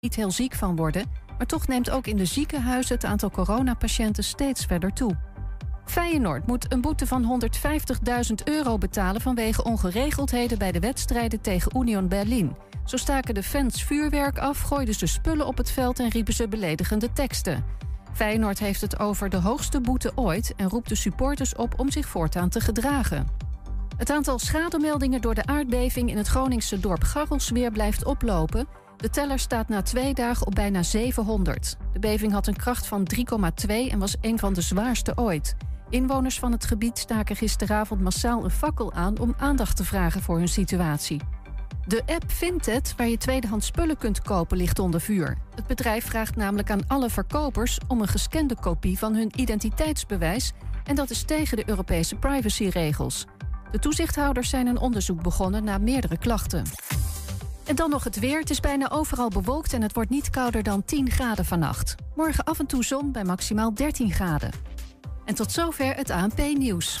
niet heel ziek van worden, maar toch neemt ook in de ziekenhuizen het aantal coronapatiënten steeds verder toe. Feyenoord moet een boete van 150.000 euro betalen vanwege ongeregeldheden bij de wedstrijden tegen Union Berlin. Zo staken de fans vuurwerk af, gooiden ze spullen op het veld en riepen ze beledigende teksten. Feyenoord heeft het over de hoogste boete ooit en roept de supporters op om zich voortaan te gedragen. Het aantal schademeldingen door de aardbeving in het Groningse dorp Garrelsweer blijft oplopen. De teller staat na twee dagen op bijna 700. De beving had een kracht van 3,2 en was een van de zwaarste ooit. Inwoners van het gebied staken gisteravond massaal een fakkel aan om aandacht te vragen voor hun situatie. De app Vinted, waar je tweedehands spullen kunt kopen, ligt onder vuur. Het bedrijf vraagt namelijk aan alle verkopers om een gescande kopie van hun identiteitsbewijs en dat is tegen de Europese privacyregels. De toezichthouders zijn een onderzoek begonnen na meerdere klachten. En dan nog het weer. Het is bijna overal bewolkt en het wordt niet kouder dan 10 graden vannacht. Morgen af en toe zon bij maximaal 13 graden. En tot zover het ANP-nieuws.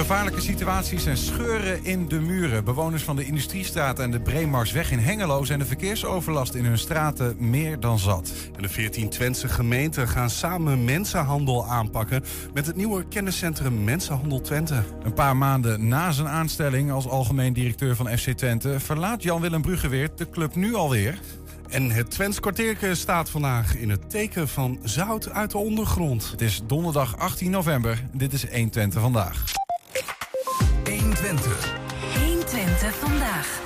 Gevaarlijke situaties en scheuren in de muren. Bewoners van de Industriestraat en de Breemarsweg in Hengelo zijn de verkeersoverlast in hun straten meer dan zat. En de 14 Twentse gemeenten gaan samen mensenhandel aanpakken met het nieuwe kenniscentrum Mensenhandel Twente. Een paar maanden na zijn aanstelling als algemeen directeur van FC Twente verlaat Jan-Willem Bruggeweer de club nu alweer. En het Twents kwartierke staat vandaag in het teken van zout uit de ondergrond. Het is donderdag 18 november. Dit is 1 Twente vandaag. 120. 120 vandaag.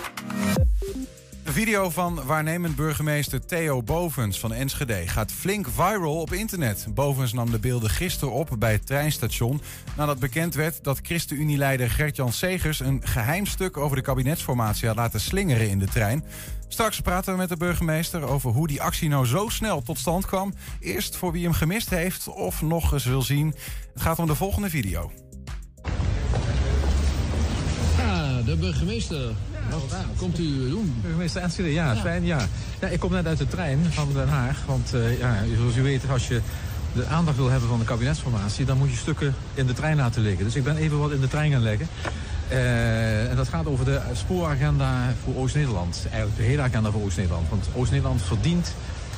Een video van waarnemend burgemeester Theo Bovens van Enschede gaat flink viral op internet. Bovens nam de beelden gisteren op bij het treinstation nadat bekend werd dat ChristenUnie-leider Gert-Jan Segers een geheim stuk over de kabinetsformatie had laten slingeren in de trein. Straks praten we met de burgemeester over hoe die actie nou zo snel tot stand kwam. Eerst voor wie hem gemist heeft of nog eens wil zien. Het gaat om de volgende video. De burgemeester. Wat komt u doen? Burgemeester Enschede, ja, fijn, ja. ja. Ik kom net uit de trein van Den Haag. Want uh, ja, zoals u weet, als je de aandacht wil hebben van de kabinetsformatie... dan moet je stukken in de trein laten liggen. Dus ik ben even wat in de trein gaan leggen. Uh, en dat gaat over de spooragenda voor Oost-Nederland. Eigenlijk de hele agenda voor Oost-Nederland. Want Oost-Nederland verdient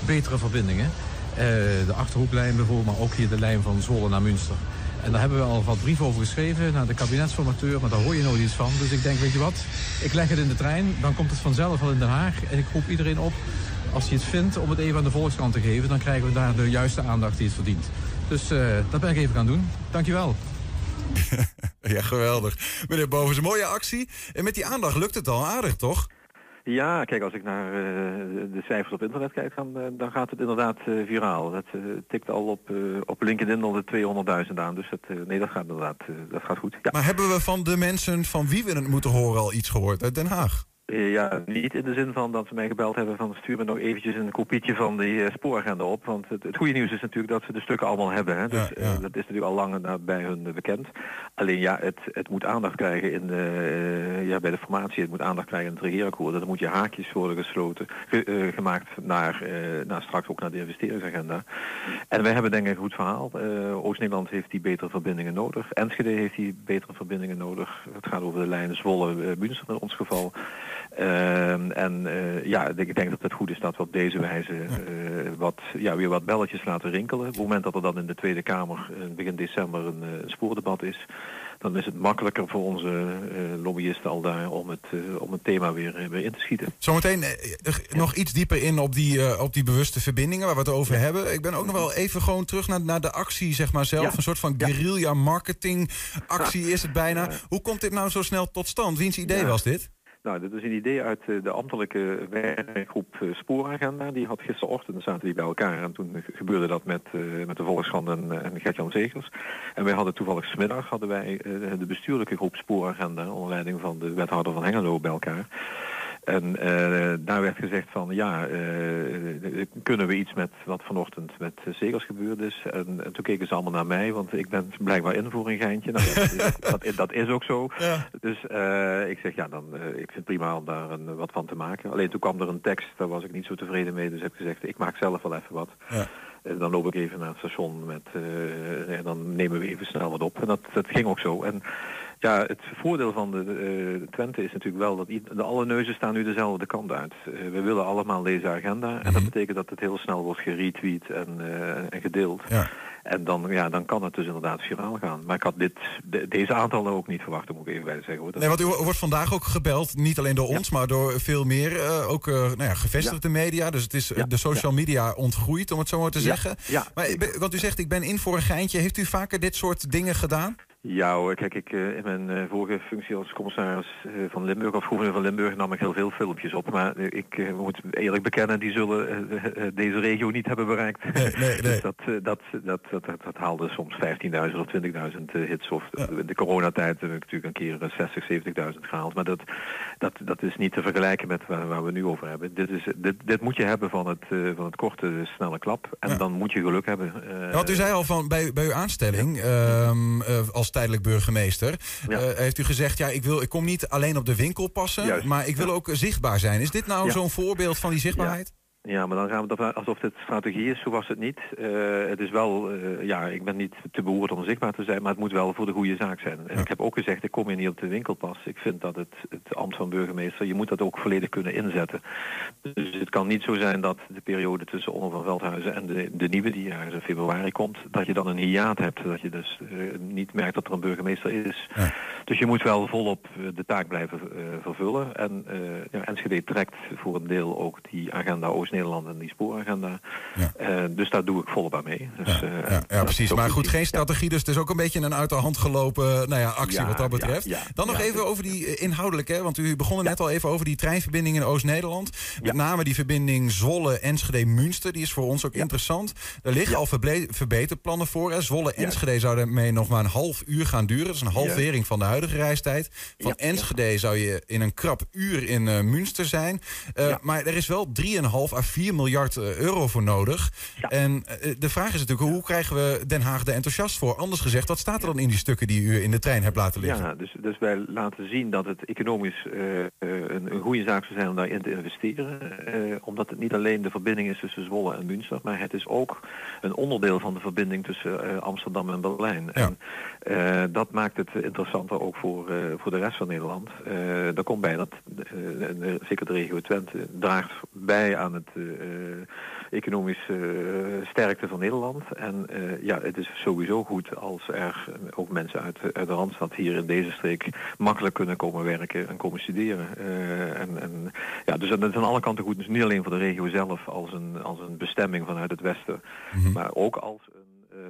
betere verbindingen. Uh, de Achterhoeklijn bijvoorbeeld, maar ook hier de lijn van Zwolle naar Münster. En daar hebben we al wat brieven over geschreven naar de kabinetsformateur, maar daar hoor je nooit iets van. Dus ik denk, weet je wat, ik leg het in de trein, dan komt het vanzelf al in Den Haag. En ik roep iedereen op, als hij het vindt, om het even aan de volkskant te geven. Dan krijgen we daar de juiste aandacht die het verdient. Dus uh, dat ben ik even gaan doen. Dankjewel. ja, geweldig. Meneer Bovens, mooie actie. En met die aandacht lukt het al aardig, toch? Ja, kijk, als ik naar uh, de cijfers op internet kijk, dan, uh, dan gaat het inderdaad uh, viraal. Dat tikt al op, op LinkedIn al de 200.000 aan. Dus dat, nee, dat gaat inderdaad dat gaat goed. Ja. Maar hebben we van de mensen van wie we het moeten horen al iets gehoord uit Den Haag? Eh, ja, niet in de zin van dat ze mij gebeld hebben van stuur me nog eventjes een kopietje van die uh, spooragenda op. Want het, het, goede nieuws is natuurlijk dat ze de stukken allemaal hebben. Hè. Dus ja, ja. Uh, dat is natuurlijk al lang bij hun bekend. Alleen ja, het, het moet aandacht krijgen in de, ja, bij de formatie. Het moet aandacht krijgen in het regeerakkoord. Dan moet je haakjes worden gesloten, ge, gemaakt naar, naar straks ook naar de investeringsagenda. En wij hebben denk ik een goed verhaal. Oost-Nederland heeft die betere verbindingen nodig. Enschede heeft die betere verbindingen nodig. Het gaat over de lijnen Zwolle-Münster in ons geval. Uh, en uh, ja, ik denk dat het goed is dat we op deze wijze uh, wat, ja, weer wat belletjes laten rinkelen. Op het moment dat er dan in de Tweede Kamer begin december een, spoordebat is, dan is het makkelijker voor onze lobbyisten al daar om het, om het thema weer, weer in te schieten. Zometeen nog iets dieper in op die, op die bewuste verbindingen waar we het over ja. hebben. Ik ben ook nog wel even gewoon terug naar, naar de actie zeg maar zelf. Ja. Een soort van guerrilla marketing actie is het bijna. Hoe komt dit nou zo snel tot stand? Wiens idee was dit? Nou, dit is een idee uit de ambtelijke werkgroep Spooragenda. Die had gisterochtend, zaten die bij elkaar en toen gebeurde dat met, uh, met de Volkskrant en, en Gert-Jan Zegers. En wij hadden toevallig smiddag hadden wij de bestuurlijke groep Spooragenda onder leiding van de wethouder van Hengelo bij elkaar. En uh, daar werd gezegd van ja, uh, kunnen we iets met wat vanochtend met Zegels gebeurd is. En, en, toen keken ze allemaal naar mij, want ik ben blijkbaar in voor een geintje. Nou, dat, is, dat, is ook zo. Ja. Dus ik zeg ja, dan, ik vind het prima om daar een, wat van te maken. Alleen toen kwam er een tekst, daar was ik niet zo tevreden mee. Dus heb ik gezegd, ik maak zelf wel even wat. Ja. dan loop ik even naar het station met, en dan nemen we even snel wat op. En dat, dat ging ook zo. En ja, het voordeel van de, uh, Twente is natuurlijk wel dat de, alle neuzen staan nu dezelfde kant uit. Uh, we willen allemaal deze agenda en dat mhm. betekent dat het heel snel wordt geretweet en, uh, en gedeeld. Ja. En dan, ja, dan kan het dus inderdaad viraal gaan. Maar ik had dit, deze aantallen ook niet verwacht, moet ik even bij zeggen. Hoor. Nee, want u wordt vandaag ook gebeld, niet alleen door ons, maar door veel meer, ook nou ja, gevestigde media. Dus het is de social media ontgroeid, om het zo maar te zeggen. Ja. Maar wat u zegt, ik ben in voor een geintje. Heeft u vaker dit soort dingen gedaan? Ja hoor, kijk, ik, uh, in mijn uh, vorige functie als commissaris uh, van Limburg, of gouverneur van Limburg, nam ik heel veel filmpjes op. Maar ik moet eerlijk bekennen, die zullen deze regio niet hebben bereikt. Nee, nee, nee. dus dat, dat, dat, dat, dat, haalde soms 15.000 of 20.000 hits. Of ja. de coronatijd heb ik natuurlijk een keer 60, 70.000 gehaald. Maar dat, dat, dat is niet te vergelijken met waar, waar we nu over hebben. Dit, is, dit, dit moet je hebben van het, van het korte, snelle klap. En ja. dan moet je geluk hebben. Want u zei al van bij, bij uw aanstelling um, als tijdelijk burgemeester. Ja. Uh, heeft u gezegd, ja, ik, wil, ik kom niet alleen op de winkel passen, maar ik wil ook zichtbaar zijn. Is dit nou zo'n voorbeeld van die zichtbaarheid? Ja, maar dan gaan we dat alsof dit strategie is. Zo was het niet. Uh, het is wel, uh, ja, ik ben niet te behoord om zichtbaar te zijn, maar het moet wel voor de goede zaak zijn. En ik heb ook gezegd, ik kom hier niet op de winkelpas. Ik vind dat het, het ambt van burgemeester, je moet dat ook volledig kunnen inzetten. Dus het kan niet zo zijn dat de periode tussen Onno van Veldhuizen en de, de nieuwe die ergens in februari komt, dat je dan een hiaat hebt. Dat je dus uh, niet merkt dat er een burgemeester is. Ja. Dus je moet wel volop de taak blijven vervullen. En ja, Enschede trekt voor een deel ook die agenda Oost Nederland en die spooragenda. Ja. Uh, dus daar doe ik volop aan mee. Dus, ja, uh, ja, ja precies. Maar goed, geen strategie, dus het is ook een beetje een uit de hand gelopen nou ja, actie wat dat betreft. Dan nog even over die uh, inhoudelijke, want u begon net al even over die treinverbinding in Oost-Nederland. Met name die verbinding Zwolle-Enschede-Münster, die is voor ons ook interessant. Er liggen al verbeterplannen voor. Zwolle-Enschede zou daarmee nog maar een half uur gaan duren. Dat is een halvering van de huidige reistijd. Van Enschede zou je in een krap uur in Münster zijn. Maar er is wel 3,5 à 4 miljard eh, euro voor nodig. En eh, de vraag is natuurlijk, hoe krijgen we Den Haag er enthousiast voor? Anders gezegd, wat staat er dan in die stukken die u in de trein hebt laten liggen? Ja, dus, dus wij laten zien dat het economisch uh, een, een, goede zaak zou zijn om daarin te investeren. Uh, omdat het niet alleen de verbinding is tussen Zwolle en Münster, maar het is ook een onderdeel van de verbinding tussen Amsterdam en Berlijn. Ja. En dat maakt het interessanter ook voor, voor de rest van Nederland. daar komt bij dat zeker de regio Twente draagt bij aan het economische sterkte van Nederland. En ja, het is sowieso goed als er ook mensen uit, uit de Randstad hier in deze streek makkelijk kunnen komen werken en komen studeren. en, en, ja, dus dat is aan alle kanten goed. Dus niet alleen voor de regio zelf als een, als een bestemming vanuit het westen, mm -hmm. maar ook als een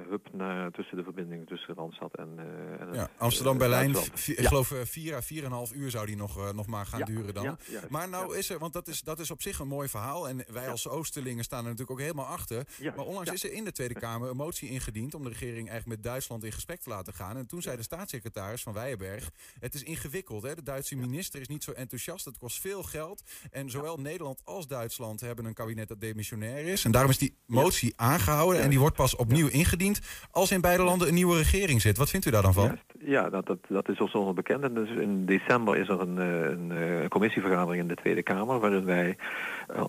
hub naar, tussen de verbindingen tussen Randstad en... Uh, en ja, Amsterdam-Berlijn, uh, ik ja. geloof 4 à 4,5 uur zou die nog, nog maar gaan ja, duren dan. Ja, maar nou is er, want dat is, dat is op zich een mooi verhaal. En wij als Oosterlingen staan er natuurlijk ook helemaal achter. Maar onlangs is er in de Tweede Kamer een motie ingediend... om de regering eigenlijk met Duitsland in gesprek te laten gaan. En toen zei de staatssecretaris van Weijenberg... het is ingewikkeld, hè? de Duitse minister is niet zo enthousiast. Het kost veel geld. En zowel Nederland als Duitsland hebben een kabinet dat demissionair is. En daarom is die motie aangehouden en die wordt pas opnieuw ingediend als in beide landen een nieuwe regering zit. Wat vindt u daar dan van? Ja, dat, dat, dat is ons onbekend. En dus in december is er een, eh, een, eh, een commissievergadering in de Tweede Kamer... waarin wij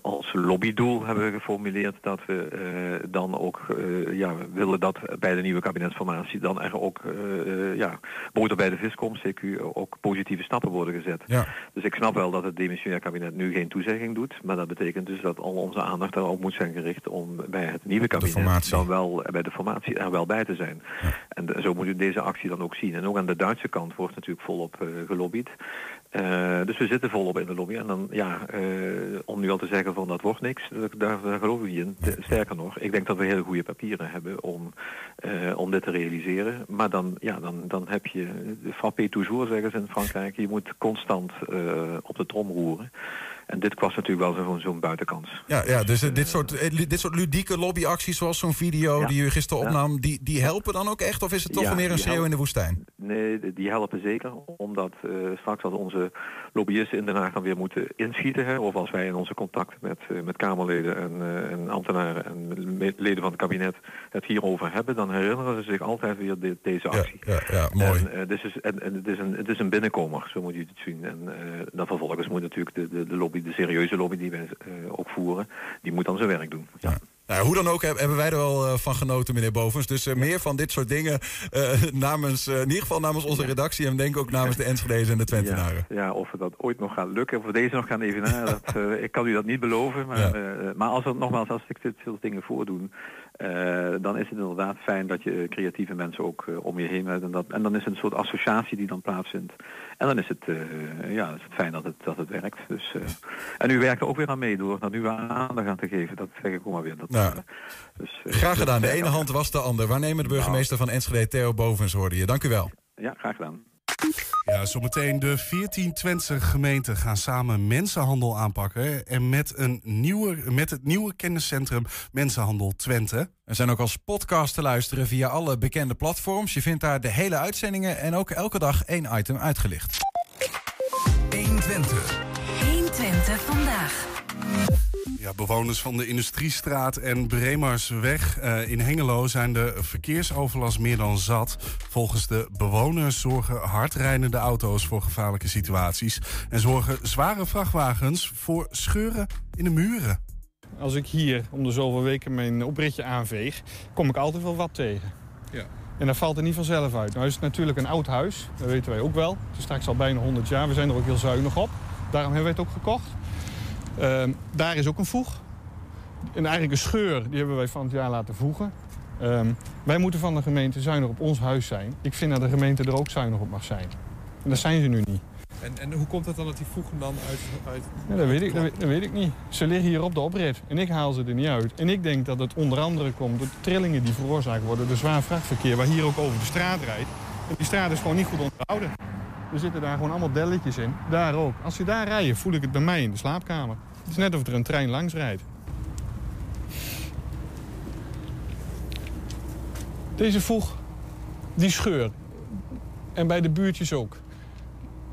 als lobbydoel hebben geformuleerd dat we uh, dan ook uh, ja, willen dat bij de nieuwe kabinetsformatie dan er ook ja, boter bij de vis komt, CQ, ook positieve stappen worden gezet. Ja. Dus ik snap wel dat het demissionair kabinet nu geen toezegging doet, maar dat betekent dus dat al onze aandacht erop moet zijn gericht om bij het nieuwe kabinet dan wel bij de formatie er wel bij te zijn. Ja. En zo moet u deze actie dan ook zien. En ook aan de Duitse kant wordt natuurlijk volop gelobbyd. Uh, dus we zitten volop in de lobby. En dan, ja, uh, om nu al te zeggen van dat wordt niks, daar, daar geloof ik in. Sterker nog, ik denk dat we hele goede papieren hebben om, uh, om dit te realiseren. Maar dan, ja, dan, dan heb je, frappé toujours zeggen ze in Frankrijk, je moet constant op de trom roeren. En dit was natuurlijk wel zo'n zo buitenkans. Ja, ja dus dit, soort, dit soort ludieke lobbyacties zoals zo'n video ja. die u gisteren opnam, die, die helpen dan ook echt? Of is het toch ja, meer een schreeuw in de woestijn? Nee, die helpen zeker. Omdat uh, straks als onze lobbyisten in Den Haag dan weer moeten inschieten. Hè, of als wij in onze contacten met, met Kamerleden en, en, ambtenaren en leden van het kabinet het hierover hebben, dan herinneren ze zich altijd weer de, deze actie. Ja, ja, mooi. En, dus is, en, en, het, is een, het is een binnenkomer, zo moet je het zien. En dan vervolgens moet natuurlijk de, de, de lobby, de serieuze lobby die wij ook voeren, die moet dan zijn werk doen. Ja. Nou, hoe dan ook hebben wij er wel uh, van genoten, meneer Bovens. Dus uh, meer van dit soort dingen uh, namens, in ieder geval namens onze redactie... en denk ook namens de Enschede's en de Twentenaren. Ja, ja, of we dat ooit nog gaan lukken, of we deze nog gaan evenaren... dat, ik kan u dat niet beloven. Maar, ja. maar als er, nogmaals, als ik dit soort dingen voordoen... Uh, dan is het inderdaad fijn dat je creatieve mensen ook uh, om je heen hebt. En, dat, en dan is het een soort associatie die dan plaatsvindt. En dan is het, uh, ja, is het fijn dat het, dat het werkt. Dus, en u werkt er ook weer aan mee door naar nu aandacht aan te geven. Dat zeg ik ook maar weer. Dat, nou, dus, graag gedaan. De ene hand was de ander. Waarnemer de burgemeester nou. van Enschede, Theo Bovens, hoorde je. Dank u wel. Ja, graag gedaan. Ja, zometeen de 14 Twentse gemeenten gaan samen mensenhandel aanpakken. En met, een nieuwe, met het nieuwe kenniscentrum Mensenhandel Twente. Er zijn ook als podcast te luisteren via alle bekende platforms. Je vindt daar de hele uitzendingen en ook elke dag één item uitgelicht. 120. 120 vandaag. Ja, bewoners van de Industriestraat en Bremersweg uh, in Hengelo zijn de verkeersoverlast meer dan zat. Volgens de bewoners zorgen hardrijdende auto's voor gevaarlijke situaties en zorgen zware vrachtwagens voor scheuren in de muren. Als ik hier om de zoveel weken mijn opritje aanveeg, kom ik altijd wel wat tegen. Ja. En dat valt er niet vanzelf uit. Nou is het natuurlijk een oud huis, dat weten wij ook wel. Het is straks al bijna 100 jaar, we zijn er ook heel zuinig op. Daarom hebben wij het ook gekocht. Uh, daar is ook een voeg. En eigenlijk een scheur, die hebben wij van het jaar laten voegen. Uh, wij moeten van de gemeente zuinig op ons huis zijn. Ik vind dat de gemeente er ook zuinig op mag zijn. En dat zijn ze nu niet. En, en hoe komt het dan dat die voegen dan uit... uit ja, dat, weet ik, dat, dat, weet ik niet. Ze liggen hier op de oprit en ik haal ze er niet uit. En ik denk dat het onder andere komt door de trillingen die veroorzaakt worden... door zwaar vrachtverkeer waar hier ook over de straat rijdt. En die straat is gewoon niet goed onderhouden. Er zitten daar gewoon allemaal delletjes in. Daar ook. Als je daar rijdt, voel ik het bij mij in de slaapkamer. Het is net of er een trein langs rijdt. Deze voeg, die scheur. En bij de buurtjes ook.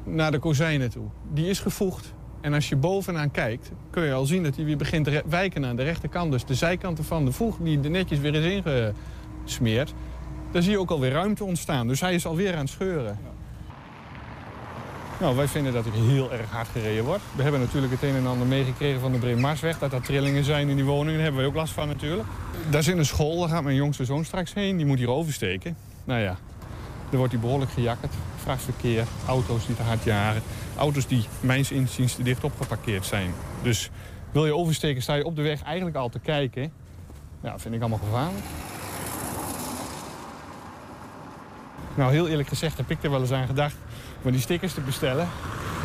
Naar de kozijnen toe. Die is gevoegd. En als je bovenaan kijkt, kun je al zien dat hij weer begint te wijken aan de rechterkant. Dus de zijkanten van de voeg, die er netjes weer is ingesmeerd. Daar zie je ook alweer ruimte ontstaan. Dus hij is alweer aan het scheuren. Nou, wij vinden dat er heel erg hard gereden wordt. We hebben natuurlijk het een en ander meegekregen van de Breemarsweg... dat er trillingen zijn in die woningen. Daar hebben we ook last van natuurlijk. Daar zit een school, daar gaat mijn jongste zoon straks heen. Die moet hier oversteken. Nou ja, dan wordt hij behoorlijk gejakkerd. Vrachtverkeer, auto's die te hard jaren. Auto's die mijns inziens te dicht opgeparkeerd zijn. Dus wil je oversteken, sta je op de weg eigenlijk al te kijken. Ja, vind ik allemaal gevaarlijk. Nou, heel eerlijk gezegd heb ik er wel eens aan gedacht maar die stickers te bestellen.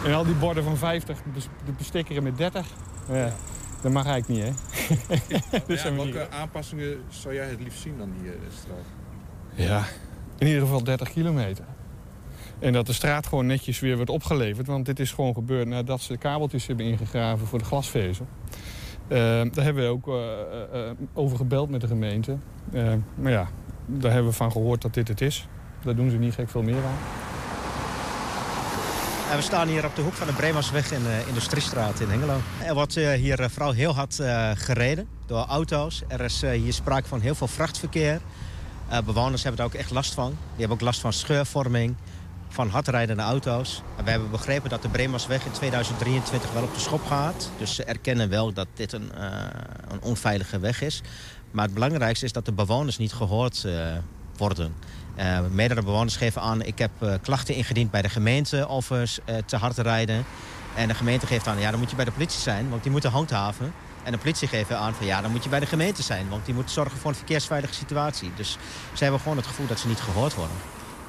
En al die borden van 50 de bestikkeren met 30. Ja, dat mag eigenlijk niet, hè? dus ja, welke aanpassingen zou jij het liefst zien dan hier in de straat? Ja, in ieder geval 30 kilometer. En dat de straat gewoon netjes weer wordt opgeleverd. Want dit is gewoon gebeurd nadat ze de kabeltjes hebben ingegraven voor de glasvezel. Uh, daar hebben we ook uh, uh, over gebeld met de gemeente. maar ja, daar hebben we van gehoord dat dit het is. Daar doen ze niet gek veel meer aan we staan hier op de hoek van de Bremasweg in de Industriestraat in Hengelo. Er wordt eh, hier eh, vooral heel hard eh, gereden door auto's. Er is hier sprake van heel veel vrachtverkeer. bewoners hebben daar ook echt last van. Die hebben ook last van scheurvorming, van hardrijdende auto's. En we hebben begrepen dat de Bremasweg in 2023 wel op de schop gaat. Dus ze erkennen wel dat dit een, een onveilige weg is. Maar het belangrijkste is dat de bewoners niet gehoord worden. Uh, meerdere bewoners geven aan, ik heb uh, klachten ingediend bij de gemeente over uh, te hard rijden. En de gemeente geeft aan, ja, dan moet je bij de politie zijn, want die moeten handhaven. En de politie geeft aan van, ja, dan moet je bij de gemeente zijn, want die moet zorgen voor een verkeersveilige situatie. Dus ze hebben gewoon het gevoel dat ze niet gehoord worden.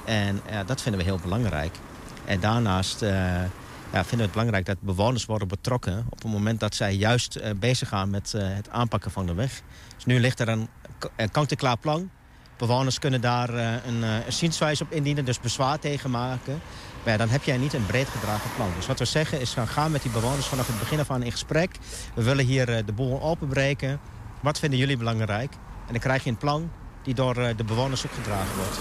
En dat vinden we heel belangrijk. En daarnaast ja, vinden we het belangrijk dat bewoners worden betrokken... op het moment dat zij juist bezig gaan met het aanpakken van de weg. Dus nu ligt er een, een kant-en-klaar plan Bewoners kunnen daar uh, een, uh, een zienswijze op indienen, dus bezwaar tegen maken. Maar ja, dan heb jij niet een breed gedragen plan. Dus wat we zeggen is gaan gaan met die bewoners vanaf het begin af aan in gesprek. We willen hier uh, de boel openbreken. Wat vinden jullie belangrijk? En dan krijg je een plan die door de bewoners ook gedragen wordt.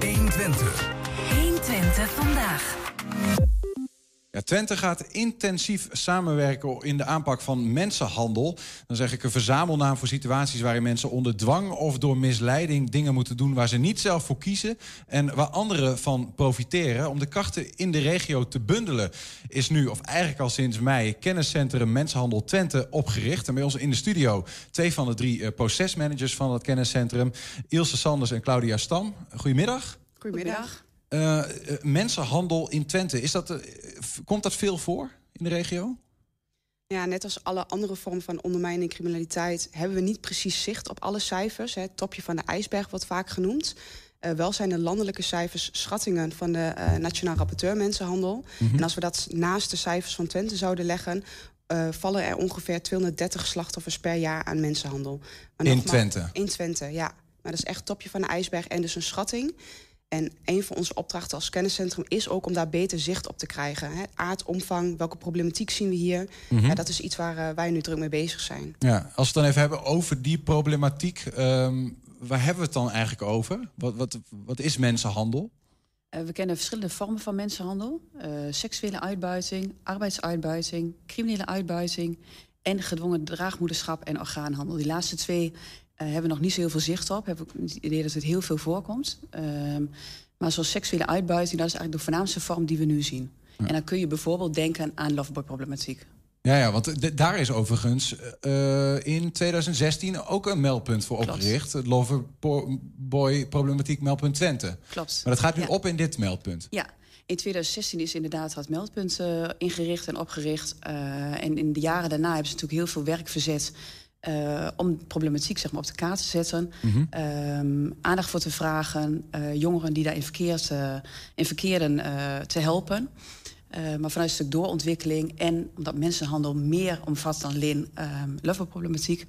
120. 120 vandaag. Twente gaat intensief samenwerken in de aanpak van mensenhandel. Dan zeg ik een verzamelnaam voor situaties waarin mensen onder dwang of door misleiding dingen moeten doen waar ze niet zelf voor kiezen en waar anderen van profiteren. Om de krachten in de regio te bundelen is nu, of eigenlijk al sinds mei, kenniscentrum Mensenhandel Twente opgericht. En bij ons in de studio twee van de drie uh, procesmanagers van dat kenniscentrum, Ilse Sanders en Claudia Stam. Goedemiddag. Goedemiddag. Uh, mensenhandel in Twente, is dat, uh, komt dat veel voor in de regio? Ja, net als alle andere vormen van ondermijning en criminaliteit... hebben we niet precies zicht op alle cijfers. Het topje van de ijsberg wordt vaak genoemd. Uh, wel zijn de landelijke cijfers schattingen van de Nationaal Rapporteur Mensenhandel. Mm -hmm. En als we dat naast de cijfers van Twente zouden leggen... vallen er ongeveer 230 slachtoffers per jaar aan mensenhandel. Maar in Twente? In Twente, ja. Maar dat is echt topje van de ijsberg en dus een schatting... En een van onze opdrachten als kenniscentrum is ook om daar beter zicht op te krijgen. Hè. Aard, omvang, welke problematiek zien we hier? Mm -hmm. ja, dat is iets waar uh, wij nu druk mee bezig zijn. Ja, als we het dan even hebben over die problematiek, um, waar hebben we het dan eigenlijk over? Wat, wat, wat is mensenhandel? Uh, we kennen verschillende vormen van mensenhandel: uh, seksuele uitbuiting, arbeidsuitbuiting, criminele uitbuiting en gedwongen draagmoederschap en orgaanhandel. Die laatste twee hebben we nog niet zo heel veel zicht op. Hebben we het idee dat het heel veel voorkomt. Uh, maar zoals seksuele uitbuiting, dat is eigenlijk de voornaamste vorm die we nu zien. Ja. En dan kun je bijvoorbeeld denken aan loveboy-problematiek. Ja, ja, want daar is overigens uh, in 2016 ook een meldpunt voor Klopt. opgericht. Het Loverboy-problematiek meldpunt Twente. Klopt. Maar dat gaat nu ja. op in dit meldpunt. Ja, in 2016 is inderdaad dat meldpunt uh, ingericht en opgericht. Uh, en in de jaren daarna hebben ze natuurlijk heel veel werk verzet... Uh, om problematiek zeg maar, op de kaart te zetten. Mm -hmm. um, aandacht voor te vragen. Uh, jongeren die daarin verkeerd, uh, in verkeerden te helpen. maar vanuit een stuk doorontwikkeling en omdat mensenhandel meer omvat dan alleen um, loverproblematiek...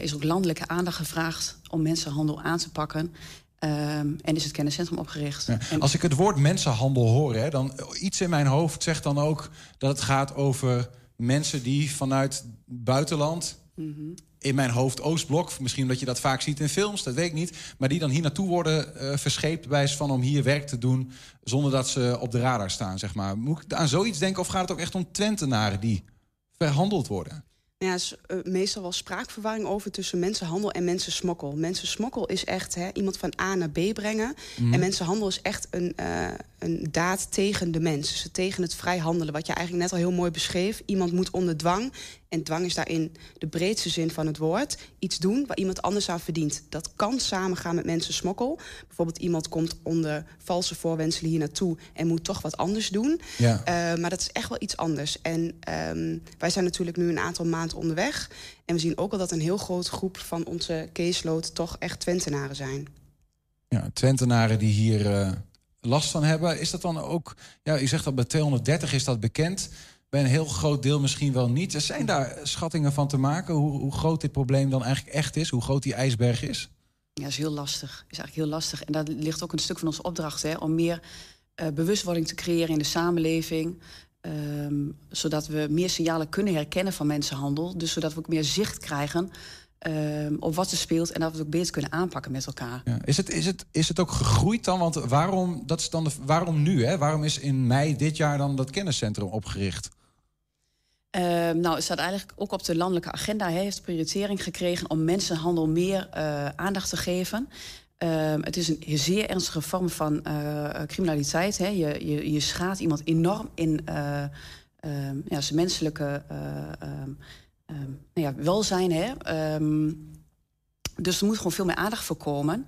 is ook landelijke aandacht gevraagd om mensenhandel aan te pakken. Um, en is het kenniscentrum opgericht. Ja, als ik het woord mensenhandel hoor, hè, dan iets in mijn hoofd zegt dan ook dat het gaat over mensen die vanuit buitenland In mijn hoofd Oostblok, misschien omdat je dat vaak ziet in films, dat weet ik niet. Maar die dan hier naartoe worden uh, verscheept, bij van om hier werk te doen, zonder dat ze op de radar staan, zeg maar. Moet ik aan zoiets denken of gaat het ook echt om Twentenaren die verhandeld worden? Ja, is uh, meestal wel spraakverwarring over tussen mensenhandel en mensensmokkel. Mensensmokkel is echt hè, iemand van A naar B brengen. Mm. En mensenhandel is echt een, uh, een daad tegen de mens. Dus tegen het vrij handelen, wat je eigenlijk net al heel mooi beschreef. Iemand moet onder dwang, en dwang is daarin de breedste zin van het woord... iets doen waar iemand anders aan verdient. Dat kan samengaan met mensensmokkel. Bijvoorbeeld iemand komt onder valse voorwenselen hier naartoe... en moet toch wat anders doen. Ja. Uh, maar dat is echt wel iets anders. En um, wij zijn natuurlijk nu een aantal maanden onderweg. En we zien ook al dat een heel grote groep van onze caseload... toch echt Twentenaren zijn. Ja, Twentenaren die hier uh, last van hebben. Is dat dan ook... Ja, u zegt dat bij 230 is dat bekend... Bij een heel groot deel misschien wel niet. Er zijn daar schattingen van te maken hoe, hoe groot dit probleem dan eigenlijk echt is? Hoe groot die ijsberg is? Ja, dat is heel lastig. is eigenlijk heel lastig. En dat ligt ook een stuk van onze opdracht, hè, om meer uh, bewustwording te creëren in de samenleving. Um, zodat we meer signalen kunnen herkennen van mensenhandel. Dus zodat we ook meer zicht krijgen um, op wat er speelt en dat we het ook beter kunnen aanpakken met elkaar. Ja. Is, het, is, het, is het ook gegroeid dan? Want waarom, dat is dan de, waarom nu? Hè? Waarom is in mei dit jaar dan dat kenniscentrum opgericht? Uh, nou, het staat eigenlijk ook op de landelijke agenda. Hij heeft prioritering gekregen om mensenhandel meer uh, aandacht te geven. Uh, het is een zeer ernstige vorm van uh, criminaliteit. Hè. Je, je, je schaadt iemand enorm in uh, ja, zijn menselijke um, nou ja, welzijn. Hè. Dus er moet gewoon veel meer aandacht voor komen.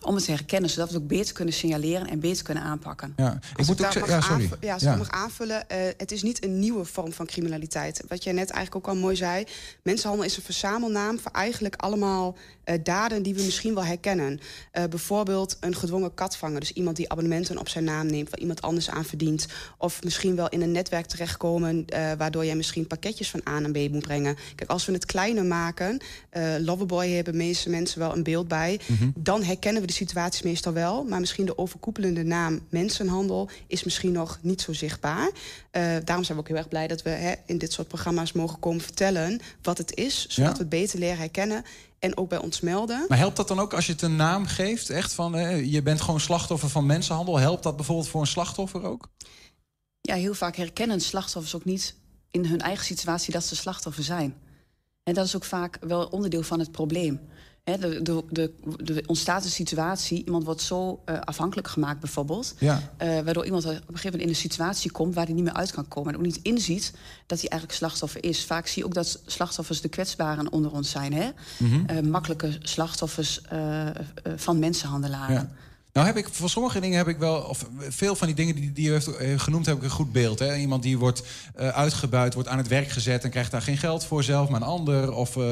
Om het te herkennen, zodat we het ook beter kunnen signaleren en beter kunnen aanpakken. Ja, ik moet ook ja, sorry. Ja, als ik mag aanvullen, uh, het is niet een nieuwe vorm van criminaliteit. Wat jij net eigenlijk ook al mooi zei, mensenhandel is een verzamelnaam voor eigenlijk allemaal uh, daden die we misschien wel herkennen. bijvoorbeeld een gedwongen katvanger, dus iemand die abonnementen op zijn naam neemt, waar iemand anders aan verdient. Of misschien wel in een netwerk terechtkomen, waardoor jij misschien pakketjes van A naar B moet brengen. Kijk, als we het kleiner maken, Loverboy hebben meeste mensen wel een beeld bij, mm -hmm. dan herkennen kennen we de situaties meestal wel. Maar misschien de overkoepelende naam mensenhandel is misschien nog niet zo zichtbaar. Uh, daarom zijn we ook heel erg blij dat we hè, in dit soort programma's mogen komen vertellen wat het is. Zodat ja. we het beter leren herkennen en ook bij ons melden. Maar helpt dat dan ook als je het een naam geeft? Echt van, eh, je bent gewoon slachtoffer van mensenhandel. Helpt dat bijvoorbeeld voor een slachtoffer ook? Ja, heel vaak herkennen slachtoffers ook niet in hun eigen situatie dat ze slachtoffer zijn. En dat is ook vaak wel onderdeel van het probleem. He, de, de, de, de, ontstaat een situatie, iemand wordt zo uh, afhankelijk gemaakt bijvoorbeeld... Ja. Uh, waardoor iemand op een gegeven moment in een situatie komt... waar hij niet meer uit kan komen en ook niet inziet dat hij eigenlijk slachtoffer is. Vaak zie je ook dat slachtoffers de kwetsbaren onder ons zijn. Hè? Mhm. Mm -hmm. uh, makkelijke slachtoffers van mensenhandelaren. Nou heb ik voor sommige dingen heb ik wel, of veel van die dingen die, die u heeft genoemd, heb ik een goed beeld. Hè? Iemand die wordt uh, uitgebuit, wordt aan het werk gezet en krijgt daar geen geld voor zelf, maar een ander. Of uh,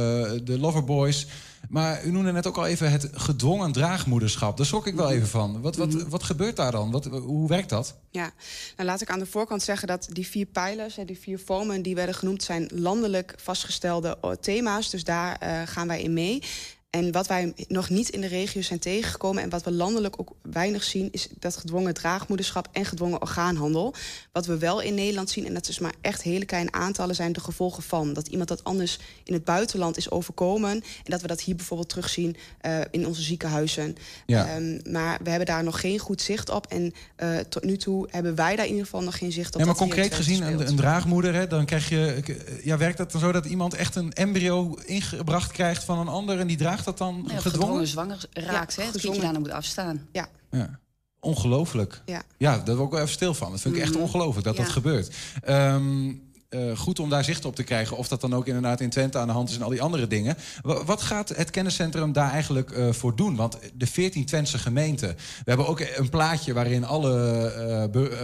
de loverboys. Maar u noemde net ook al even het gedwongen draagmoederschap. Daar schrok ik wel even van. Wat, wat, wat gebeurt daar dan? Wat, hoe werkt dat? Ja, nou laat ik aan de voorkant zeggen dat die vier pijlers, die vier vormen die werden genoemd, zijn landelijk vastgestelde thema's. Dus daar uh, gaan wij in mee. En wat wij nog niet in de regio zijn tegengekomen... en wat we landelijk ook weinig zien... is dat gedwongen draagmoederschap en gedwongen orgaanhandel. Wat we wel in Nederland zien, en dat is maar echt hele kleine aantallen... zijn de gevolgen van. Dat iemand dat anders in het buitenland is overkomen... en dat we dat hier bijvoorbeeld terugzien uh, in onze ziekenhuizen. Ja. Um, maar we hebben daar nog geen goed zicht op. En uh, tot nu toe hebben wij daar in ieder geval nog geen zicht op. Ja, maar concreet gezien, een, een, draagmoeder... Hè, dan krijg je... Ja, werkt dat dan zo dat iemand echt een embryo ingebracht krijgt van een ander... en die draagt dat dan ja, gedwongen? gedwongen zwanger raakt, Ja, hè? Het kindje daarna moet afstaan. Ja, Ja. Ongelooflijk. ja. Ja, daar word ik wel even stil van. Dat vind ik echt Mhm. ongelooflijk dat dat gebeurt. Ehm, eh, goed om daar zicht op te krijgen. Of dat dan ook inderdaad in Twente aan de hand is en al die andere dingen. Wa- Wat gaat het kenniscentrum daar eigenlijk eh, voor doen? Want de 14 Twentse gemeenten. We hebben ook een plaatje waarin alle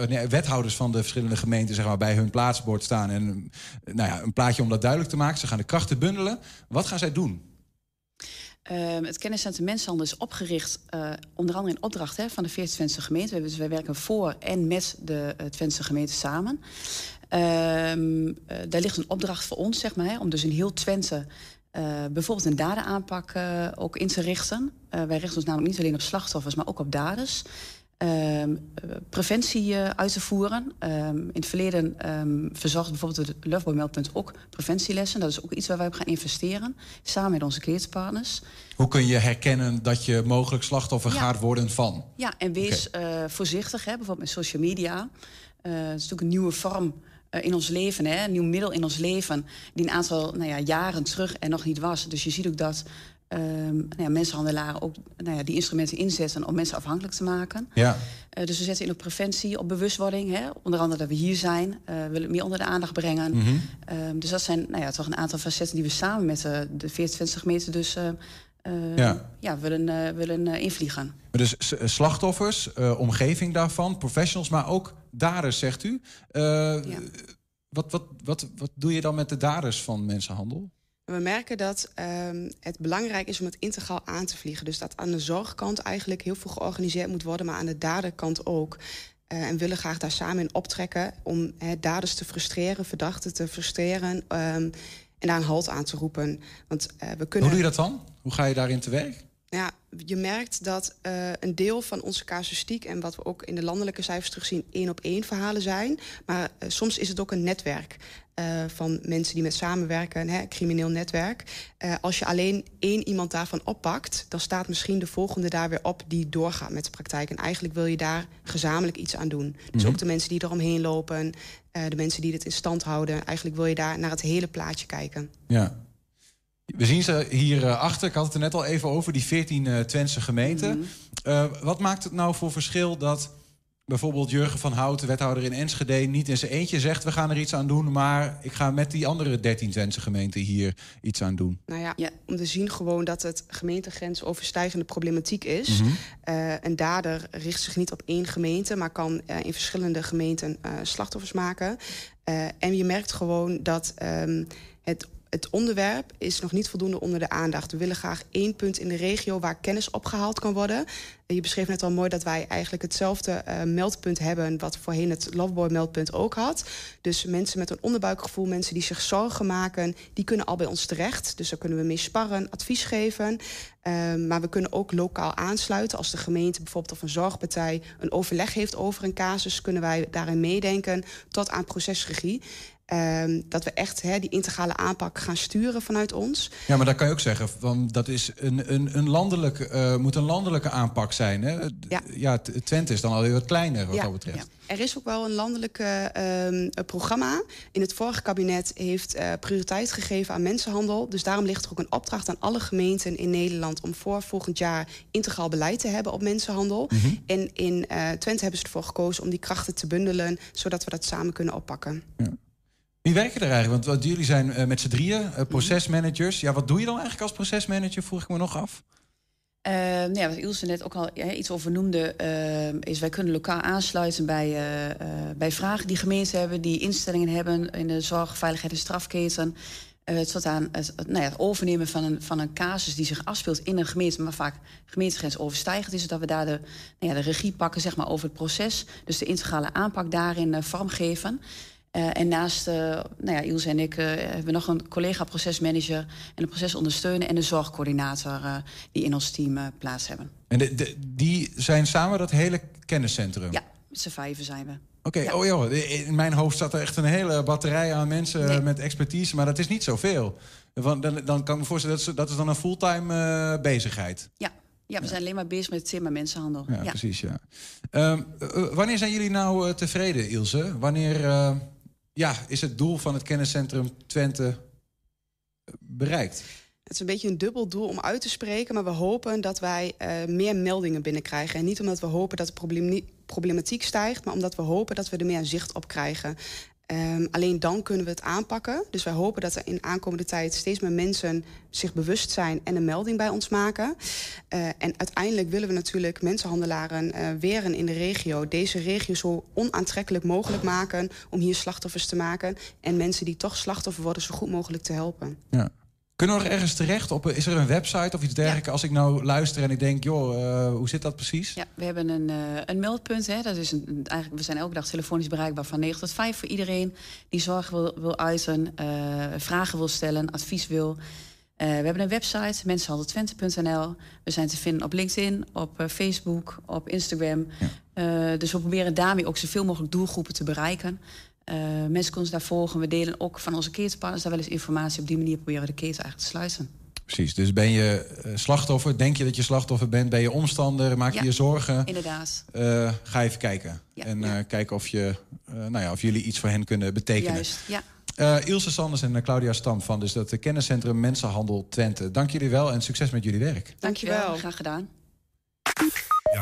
eh, nee, wethouders van de verschillende gemeenten zeg maar, bij hun plaatsbord staan. En nou ja, een plaatje om dat duidelijk te maken. Ze gaan de krachten bundelen. Wat gaan zij doen? Ehm, het kenniscentrum Mensenhandel is opgericht eh, onder andere in opdracht hè, van de 14 Twentse gemeenten. Dus wij werken voor en met de uh, Twentse gemeenten samen. Ehm, eh, daar ligt een opdracht voor ons, zeg maar, hè, om dus in heel Twente eh, bijvoorbeeld een dadenaanpak eh, ook in te richten. Eh, wij richten ons namelijk niet alleen op slachtoffers, maar ook op daders. Ehm, eh, preventie eh, uit te voeren. Ehm, in het verleden ehm, verzorgt bijvoorbeeld het Loveboy-meldpunt ook preventielessen. Dat is ook iets waar wij op gaan investeren, samen met onze keertpartners. Hoe kun je herkennen dat je mogelijk slachtoffer Ja. gaat worden van? Ja, en wees eh, voorzichtig, hè, bijvoorbeeld met social media. Eh, het is natuurlijk een nieuwe vorm in ons leven, hè, een nieuw middel in ons leven... die een aantal nou ja, jaren terug er nog niet was. Dus je ziet ook dat ehm, nou ja, mensenhandelaren ook nou ja, die instrumenten inzetten... om mensen afhankelijk te maken. Ja. Eh, dus we zetten in op preventie, op bewustwording. Hè? Onder andere dat we hier zijn, eh willen het meer onder de aandacht brengen. Ehm, dus dat zijn nou ja, toch een aantal facetten die we samen met eh, de 24 gemeenten dus eh, eh, Ja. ja. willen, eh, willen eh, invliegen. Maar Dus slachtoffers, eh, omgeving daarvan, professionals, maar ook daders, zegt u. Eh, wat, wat, wat, wat doe je dan met de daders van mensenhandel? We merken dat ehm, het belangrijk is om het integraal aan te vliegen. Dus dat aan de zorgkant eigenlijk heel veel georganiseerd moet worden, maar aan de daderkant ook. Eh, en willen graag daar samen in optrekken om daders te frustreren, verdachten te frustreren ehm, en daar een halt aan te roepen. Want eh, we kunnen. Hoe doe je dat dan? Hoe ga je daarin te werk? Ja, je merkt dat eh, een deel van onze casuïstiek... en wat we ook in de landelijke cijfers terugzien... één op één verhalen zijn. Maar eh, soms is het ook een netwerk eh, van mensen die met samenwerken. Hè, crimineel netwerk. Als je alleen één iemand daarvan oppakt... dan staat misschien de volgende daar weer op die doorgaat met de praktijk. En eigenlijk wil je daar gezamenlijk iets aan doen. Dus Mhm. ook de mensen die eromheen lopen... de mensen die dit in stand houden. Eigenlijk wil je daar naar het hele plaatje kijken. Ja. We zien ze hier eh, achter. Ik had het er net al even over, die 14 eh Twentse gemeenten. Eh, wat maakt het nou voor verschil dat bijvoorbeeld Jurgen van Houten, wethouder in Enschede, niet in zijn eentje zegt: we gaan er iets aan doen, maar ik ga met die andere 13 Twentse gemeenten hier iets aan doen? Nou ja, om te zien gewoon dat het gemeentegrensoverstijgende problematiek is. Mhm. Eh, een dader richt zich niet op één gemeente, maar kan in verschillende gemeenten slachtoffers maken. En je merkt gewoon dat ehm, het, het onderwerp is nog niet voldoende onder de aandacht. We willen graag één punt in de regio waar kennis opgehaald kan worden. Je beschreef net al mooi dat wij eigenlijk hetzelfde eh, meldpunt hebben... wat voorheen het Loveboy-meldpunt ook had. Dus mensen met een onderbuikgevoel, mensen die zich zorgen maken... die kunnen al bij ons terecht. Dus daar kunnen we mee sparren, advies geven. Ehm, maar we kunnen ook lokaal aansluiten. Als de gemeente bijvoorbeeld of een zorgpartij een overleg heeft over een casus... kunnen wij daarin meedenken tot aan procesregie. Ehm, dat we echt die integrale aanpak gaan sturen vanuit ons. Ja, maar dan kan je ook zeggen, van, dat is een, een, een landelijk, uh, moet een landelijke aanpak zijn. Hè? Ja. ja, Twente is dan alweer wat kleiner wat dat betreft. Ja. Er is ook wel een landelijk um, programma. In het vorige kabinet heeft uh, prioriteit gegeven aan mensenhandel. Dus daarom ligt er ook een opdracht aan alle gemeenten in Nederland... om voor volgend jaar integraal beleid te hebben op mensenhandel. Mm -hmm. En in uh, Twente hebben ze ervoor gekozen om die krachten te bundelen... zodat we dat samen kunnen oppakken. Ja. Wie werken er eigenlijk? Want jullie zijn uh, met z'n drieën uh, procesmanagers. Ja, wat doe je dan eigenlijk als procesmanager? Vroeg ik me nog af. Uh, nou ja, wat Ilse net ook al ja, iets over noemde, is wij kunnen lokaal aansluiten bij, bij vragen die gemeenten hebben, die instellingen hebben in de zorg, veiligheid en strafketen. tot aan het, nou ja, het overnemen van een, van een casus die zich afspeelt in een gemeente, maar vaak gemeentegrens overstijgend is, dat we daar de, nou ja, de regie pakken zeg maar, over het proces. Dus de integrale aanpak daarin vormgeven. Uh, en naast uh, nou ja, Ilse en ik uh, hebben we nog een collega-procesmanager... en een procesondersteuner en een zorgcoördinator... die in ons team plaats hebben. En de, de, die zijn samen dat hele kenniscentrum? Ja, met z'n vijven zijn we. Oké, okay, ja. oh joh, in mijn hoofd zat er echt een hele batterij aan mensen nee. met expertise... maar dat is niet zoveel. Dan, dan, dan kan ik me voorstellen, dat is, dat is dan een fulltime bezigheid. Ja, ja, we ja. zijn alleen maar bezig met het thema mensenhandel. Ja, ja. precies, ja. Um, wanneer zijn jullie nou tevreden, Ilse? Wanneer ja, is het doel van het kenniscentrum Twente bereikt? Het is een beetje een dubbel doel om uit te spreken, maar we hopen dat wij uh, meer meldingen binnenkrijgen. En niet omdat we hopen dat de problematiek stijgt, maar omdat we hopen dat we er meer zicht op krijgen. Um, alleen dan kunnen we het aanpakken. Dus wij hopen dat er in aankomende tijd steeds meer mensen zich bewust zijn en een melding bij ons maken. Uh, en uiteindelijk willen we natuurlijk mensenhandelaren uh, weren in de regio. Deze regio zo onaantrekkelijk mogelijk maken om hier slachtoffers te maken. En mensen die toch slachtoffer worden zo goed mogelijk te helpen. Ja. Kunnen we nog ergens terecht? Op, is er een website of iets dergelijks? Ja. Als ik nou luister en ik denk, joh, uh, hoe zit dat precies? Ja, we hebben een, uh, een meldpunt. Hè. Dat is een, eigenlijk, we zijn elke dag telefonisch bereikbaar van 9 tot 5 voor iedereen die zorg wil, wil uiten, uh, vragen wil stellen, advies wil. we hebben een website, mensenhandeltwente.nl. We zijn te vinden op LinkedIn, op Facebook, op Instagram. Ja. dus we proberen daarmee ook zoveel mogelijk doelgroepen te bereiken. Uh, mensen kunnen ons daar volgen. We delen ook van onze ketenpartners daar wel eens informatie. Op die manier proberen we de keten eigenlijk te sluiten. Precies, dus ben je slachtoffer, denk je dat je slachtoffer bent, ben je omstander, maak je ja, je zorgen. Inderdaad. Uh, ga even kijken. Ja, en uh, kijken of, je, nou ja, of jullie iets voor hen kunnen betekenen. Juist, ja. Ilse Sanders en Claudia Stam van dus dat kenniscentrum Mensenhandel Twente. Dank jullie wel en succes met jullie werk. Dank je wel. Graag gedaan.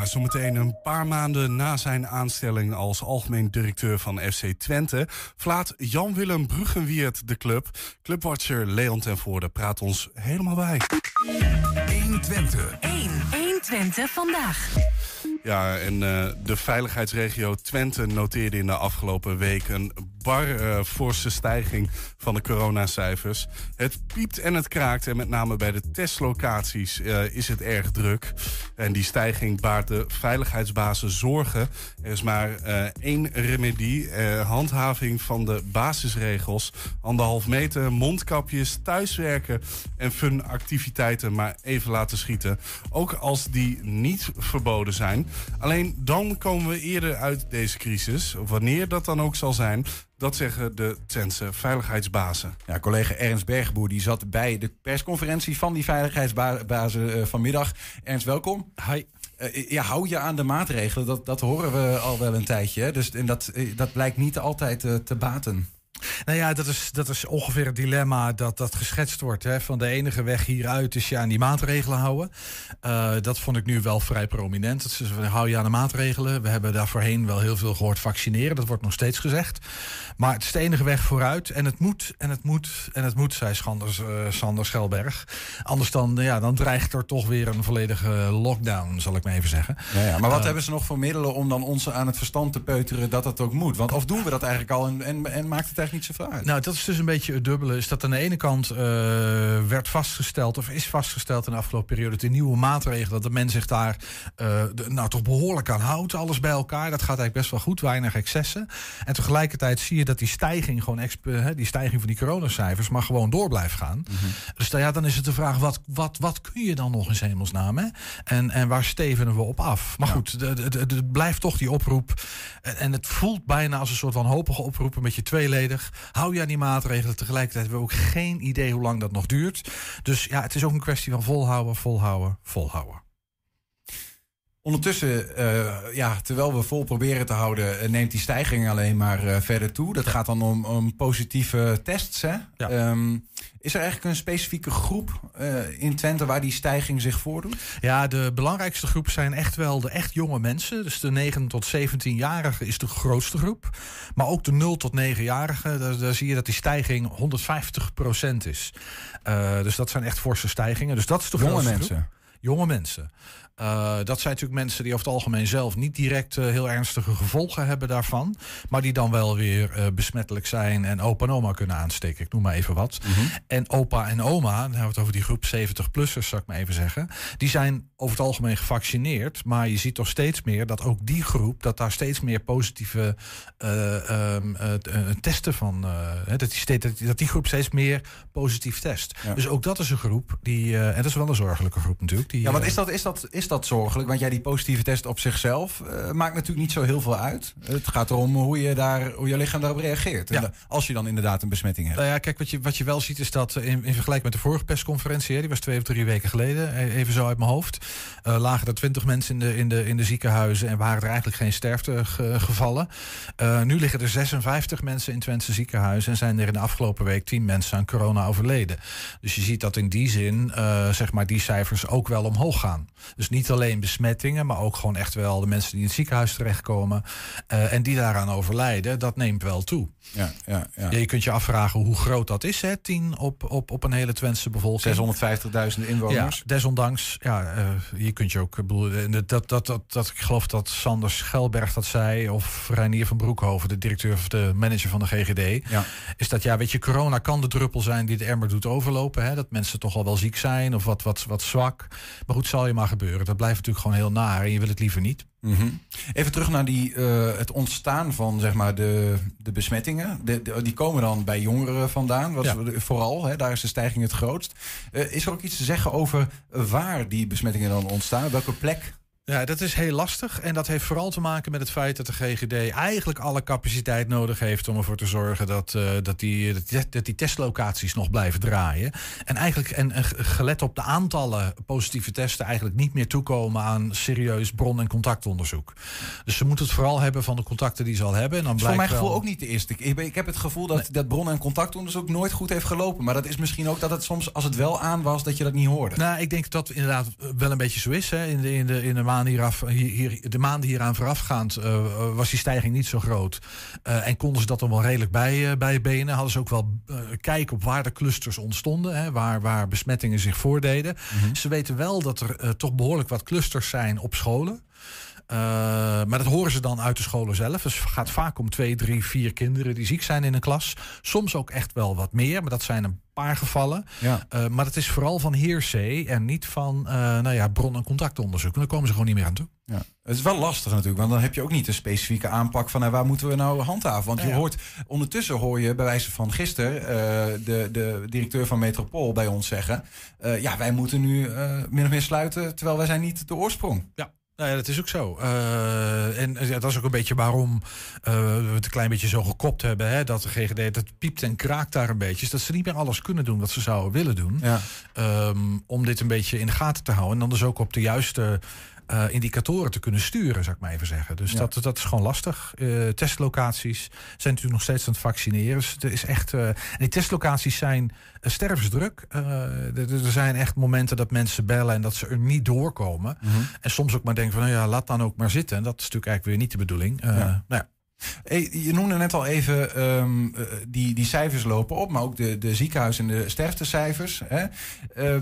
Zometeen een paar maanden na zijn aanstelling als algemeen directeur van FC Twente... vlaat Jan-Willem Bruggenwiert de club. Clubwatcher Leon ten Voorde praat ons helemaal bij. 1 Twente. 1. 1 Twente vandaag. Ja, en uh, de veiligheidsregio Twente noteerde in de afgelopen week een bar uh, forse stijging van de coronacijfers. Het piept en het kraakt en met name bij de testlocaties uh, is het erg druk. En die stijging baart de veiligheidsbazen zorgen. Er is maar één remedie, handhaving van de basisregels. Anderhalf meter, mondkapjes, thuiswerken en fun-activiteiten maar even laten schieten. Ook als die niet verboden zijn. Alleen dan komen we eerder uit deze crisis, wanneer dat dan ook zal zijn. Dat zeggen de Twentse veiligheidsbazen. Ja, collega Ernst Bergboer die zat bij de persconferentie van die veiligheidsbazen uh, vanmiddag. Ernst, welkom. Hi. Uh, ja, hou je aan de maatregelen. Dat, dat horen we al wel een tijdje. Hè? Dus, en dat, dat blijkt niet altijd uh, te baten. Nou ja, dat is, dat is ongeveer het dilemma dat, dat geschetst wordt. Hè. Van de enige weg hieruit is je aan die maatregelen houden. Uh, dat vond ik nu wel vrij prominent. Dat is, hou je aan de maatregelen. We hebben daar voorheen wel heel veel gehoord vaccineren. Dat wordt nog steeds gezegd. Maar het is de enige weg vooruit. En het moet, en het moet, en het moet, zei Schanders, uh, Sander Schelberg. Anders dan, ja, dan dreigt er toch weer een volledige lockdown, zal ik maar even zeggen. Ja, ja. Maar wat uh, hebben ze nog voor middelen om dan ons aan het verstand te peuteren dat dat ook moet? Want of doen we dat eigenlijk al en, en, en maakt het eigenlijk niet Nou, dat is dus een beetje het dubbele. Is dat aan de ene kant uh, werd vastgesteld, of is vastgesteld in de afgelopen periode, de nieuwe maatregelen, dat de men zich daar de, nou toch behoorlijk aan houdt, alles bij elkaar. Dat gaat eigenlijk best wel goed, weinig excessen. En tegelijkertijd zie je dat die stijging, gewoon die stijging van die coronacijfers, maar gewoon door blijft gaan. Mm -hmm. Dus ja, dan is het de vraag: wat, wat, wat kun je dan nog in hemelsnaam? Hè? En, en waar stevenen we op af? Maar ja. goed, het blijft toch die oproep. En het voelt bijna als een soort wanhopige oproep, een beetje tweeledig. Hou je aan die maatregelen. Tegelijkertijd hebben we ook geen idee hoe lang dat nog duurt. Dus ja, het is ook een kwestie van volhouden, volhouden, volhouden. Ondertussen, uh, ja, terwijl we vol proberen te houden, uh, neemt die stijging alleen maar uh, verder toe. Dat gaat dan om, om positieve tests. Hè? Ja. Um, is er eigenlijk een specifieke groep in Twente waar die stijging zich voordoet? Ja, de belangrijkste groep zijn echt wel de echt jonge mensen. Dus de 9 tot 17-jarigen is de grootste groep. Maar ook de 0 tot 9-jarigen, daar, daar, zie je dat die stijging 150% is. dus dat zijn echt forse stijgingen. Dus dat is de jonge grootste mensen. Groep. Jonge mensen. Uh, dat zijn natuurlijk mensen die over het algemeen zelf niet direct uh, heel ernstige gevolgen hebben daarvan. Maar die dan wel weer uh, besmettelijk zijn en opa en oma kunnen aansteken. Ik noem maar even wat. Mm -hmm. En opa en oma, dan hebben we het over die groep 70-plussers, zou ik maar even zeggen. Die zijn over het algemeen gevaccineerd. Maar je ziet toch steeds meer dat ook die groep, dat daar steeds meer positieve um, testen van. dat, die steeds, dat, die groep steeds meer positief test. Ja. Dus ook dat is een groep die. en dat is wel een zorgelijke groep natuurlijk. Die, ja, wat is dat? Is dat is dat zorgelijk? Want jij die positieve test op zichzelf uh, maakt natuurlijk niet zo heel veel uit. Het gaat erom hoe je, daar, hoe je lichaam daarop reageert. Ja. Als je dan inderdaad een besmetting hebt. Nou ja, kijk, wat je, wat je wel ziet is dat in, in vergelijking met de vorige persconferentie, die was twee of drie weken geleden, even zo uit mijn hoofd, uh, lagen er twintig mensen in de, in, de, in de ziekenhuizen en waren er eigenlijk geen sterftegevallen. Uh, nu liggen er 56 mensen in Twentse ziekenhuizen en zijn er in de afgelopen week 10 mensen aan corona overleden. Dus je ziet dat in die zin, zeg maar, die cijfers ook wel omhoog gaan. Dus niet alleen besmettingen, maar ook gewoon echt wel de mensen die in het ziekenhuis terechtkomen uh, en die daaraan overlijden, dat neemt wel toe. Ja, ja, ja. je kunt je afvragen hoe groot dat is, hè, 10 op, op, op een hele Twentse bevolking. 650.000 inwoners. Ja, desondanks, ja, uh, je kunt je ook, bedoel, dat, dat, dat, dat, ik geloof dat Sander Schelberg dat zei, of Reinier van Broekhoven, de directeur of de manager van de GGD, ja. is dat ja, weet je, corona kan de druppel zijn die de emmer doet overlopen, hè, dat mensen toch al wel ziek zijn of wat, wat, wat zwak. Maar goed, zal je maar gebeuren. Dat blijft natuurlijk gewoon heel naar en je wil het liever niet. Mm -hmm. Even terug naar die, uh, het ontstaan van zeg maar, de, de besmettingen. De, de, die komen dan bij jongeren vandaan, wat ja. vooral. Hè, daar is de stijging het grootst. Uh, is er ook iets te zeggen over waar die besmettingen dan ontstaan? Welke plek? Ja, dat is heel lastig. En dat heeft vooral te maken met het feit dat de GGD eigenlijk alle capaciteit nodig heeft om ervoor te zorgen dat, uh, dat, die, dat, die, testlocaties nog blijven draaien. En eigenlijk, en, en gelet op de aantallen positieve testen, eigenlijk niet meer toekomen aan serieus bron- en contactonderzoek. Dus ze moeten het vooral hebben van de contacten die ze al hebben. En dan voor mijn gevoel wel... ook niet de eerste. Ik, ik heb het gevoel dat nee. dat bron- en contactonderzoek nooit goed heeft gelopen. Maar dat is misschien ook dat het soms, als het wel aan was, dat je dat niet hoorde. Nou, ik denk dat inderdaad wel een beetje zo is. Hè. In de, in de, in de maanden hieraf, hier, hier, de maanden hieraan voorafgaand uh, was die stijging niet zo groot. Uh, en konden ze dat dan wel redelijk bij, uh, bijbenen. Hadden ze ook wel kijk op waar de clusters ontstonden. Hè, waar, waar besmettingen zich voordeden. Mm -hmm. Ze weten wel dat er toch behoorlijk wat clusters zijn op scholen. Uh, maar dat horen ze dan uit de scholen zelf. Dus het gaat vaak om twee, drie, vier kinderen die ziek zijn in een klas. Soms ook echt wel wat meer, maar dat zijn een paar gevallen. Ja. Uh, maar het is vooral van heersee en niet van uh, nou ja, bron- en contactonderzoek. En daar komen ze gewoon niet meer aan toe. Ja. Het is wel lastig natuurlijk, want dan heb je ook niet een specifieke aanpak van nou, waar moeten we nou handhaven. Want je ja. hoort, ondertussen hoor je bij wijze van gisteren uh, de, de directeur van Metropool bij ons zeggen: ja, wij moeten nu min of meer sluiten, terwijl wij zijn niet de oorsprong. Ja. Nou ja, dat is ook zo. Uh, en ja, dat is ook een beetje waarom uh, we het een klein beetje zo gekopt hebben. Hè, dat de GGD, dat piept en kraakt daar een beetje. Is dat ze niet meer alles kunnen doen wat ze zouden willen doen. Ja. Um, om dit een beetje in de gaten te houden. En dan dus ook op de juiste uh, indicatoren te kunnen sturen, zou ik maar even zeggen. Dus ja. dat, dat is gewoon lastig. Uh, testlocaties zijn natuurlijk nog steeds aan het vaccineren. Dus er is echt, uh, en die testlocaties zijn stervensdruk. er, er zijn echt momenten dat mensen bellen en dat ze er niet doorkomen. Mm -hmm. En soms ook maar denken van, nou ja, laat dan ook maar zitten. En dat is natuurlijk eigenlijk weer niet de bedoeling. Ja. Nou ja. Hey, je noemde net al even um, uh, die, die cijfers lopen op, maar ook de, de ziekenhuis- en de sterftecijfers. Hè? Uh,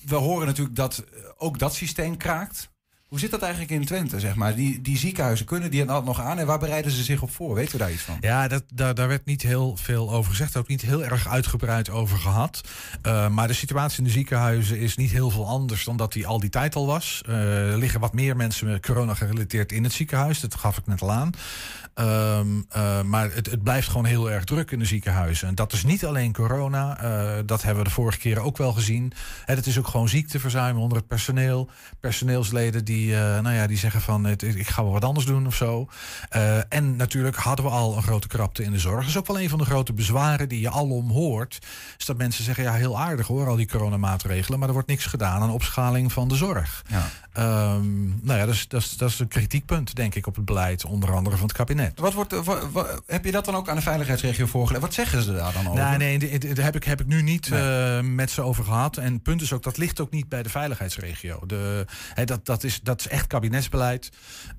we horen natuurlijk dat ook dat systeem kraakt. Hoe zit dat eigenlijk in Twente, zeg maar? Die, die ziekenhuizen, kunnen die het nog aan? En waar bereiden ze zich op voor? Weten we daar iets van? Ja, dat, daar, werd niet heel veel over gezegd. Ook niet heel erg uitgebreid over gehad. Uh, maar de situatie in de ziekenhuizen is niet heel veel anders... dan dat die al die tijd al was. Uh, er liggen wat meer mensen met corona gerelateerd in het ziekenhuis. Dat gaf ik net al aan. Um, uh, maar het, het, blijft gewoon heel erg druk in de ziekenhuizen. En dat is niet alleen corona. Uh, dat hebben we de vorige keren ook wel gezien. Het is ook gewoon ziekteverzuim onder het personeel. Personeelsleden die die, nou ja, die zeggen van ik ga wel wat anders doen of zo. en natuurlijk hadden we al een grote krapte in de zorg. Dat is ook wel een van de grote bezwaren die je alom hoort. Is dat mensen zeggen, ja heel aardig hoor, al die coronamaatregelen. Maar er wordt niks gedaan aan opschaling van de zorg. Ja. Um, nou ja, dat is, dat, is, dat is een kritiekpunt, denk ik, op het beleid, onder andere van het kabinet. Wat wordt, wat, heb je dat dan ook aan de veiligheidsregio voorgelegd? Wat zeggen ze daar dan over? Nou, nee, daar heb ik, heb ik nu niet uh, met ze over gehad. En het punt is ook, dat ligt ook niet bij de veiligheidsregio. De, he, dat, dat, is, dat is echt kabinetsbeleid.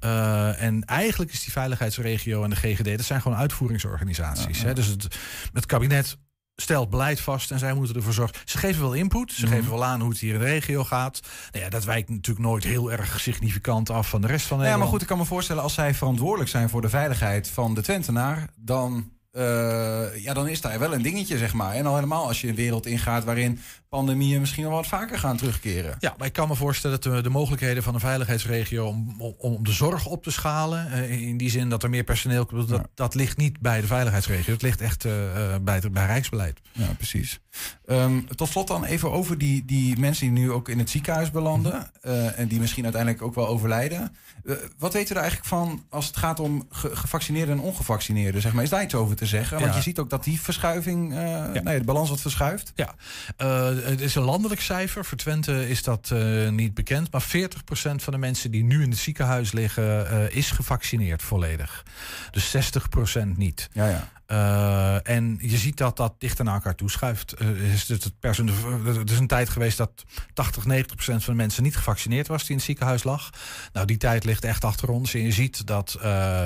Uh, en eigenlijk is die veiligheidsregio en de GGD, dat zijn gewoon uitvoeringsorganisaties. Ja, ja. Dus het, het kabinet stelt beleid vast en zij moeten ervoor zorgen. Ze geven wel input, ze mhm. geven wel aan hoe het hier in de regio gaat. Nou ja, dat wijkt natuurlijk nooit heel erg significant af van de rest van Nederland. Ja, maar goed, ik kan me voorstellen als zij verantwoordelijk zijn voor de veiligheid van de Twentenaar, dan uh, ja, dan is daar wel een dingetje, zeg maar. En al helemaal als je een wereld ingaat waarin pandemieën misschien wel wat vaker gaan terugkeren. Ja, maar ik kan me voorstellen dat de, de mogelijkheden van een veiligheidsregio om, om, de zorg op te schalen, uh, in die zin dat er meer personeel komt, dat, dat ligt niet bij de veiligheidsregio. Het ligt echt uh, bij, bij Rijksbeleid. Ja, precies. Um, tot slot dan even over die, die mensen die nu ook in het ziekenhuis belanden uh, en die misschien uiteindelijk ook wel overlijden. Uh, wat weten we er eigenlijk van als het gaat om ge gevaccineerden en ongevaccineerden? Zeg maar, is daar iets over te zeggen? Want je ziet ook dat die verschuiving, uh, ja. nee, de balans wat verschuift. Ja, het is een landelijk cijfer. Voor Twente is dat niet bekend. Maar 40% van de mensen die nu in het ziekenhuis liggen, is gevaccineerd volledig. Dus 60% niet. Ja, ja. Uh, en je ziet dat dat dichter naar elkaar toeschuift. Uh, is het, het, is een tijd geweest dat 80, 90 procent van de mensen niet gevaccineerd was die in het ziekenhuis lag. Nou, die tijd ligt echt achter ons. En je ziet dat, uh,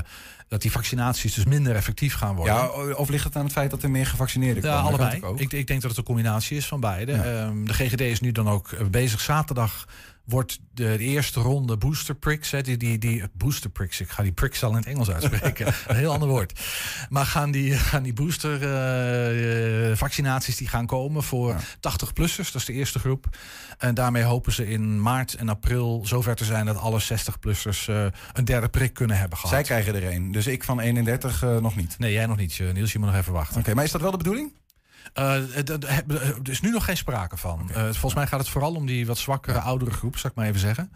dat die vaccinaties dus minder effectief gaan worden. Ja, of ligt het aan het feit dat er meer gevaccineerden komen? Ja, allebei. Ik, ik, denk dat het een combinatie is van beide. Ja. Um, de GGD is nu dan ook bezig zaterdag wordt de, eerste ronde booster pricks, hè, die, die, die booster pricks, ik ga die pricks al in het Engels uitspreken, een heel ander woord. Maar gaan die, gaan die booster uh, vaccinaties die gaan komen voor 80-plussers, dat is de eerste groep. En daarmee hopen ze in maart en april zover te zijn dat alle 60-plussers uh, een derde prik kunnen hebben gehad. Zij krijgen er een, dus ik van 31 uh, nog niet. Nee, jij nog niet, Niels, je moet nog even wachten. Oké, okay, maar is dat wel de bedoeling? Uh, er is nu nog geen sprake van. Okay. Uh, volgens mij gaat het vooral om die wat zwakkere, oudere groep, zal ik maar even zeggen.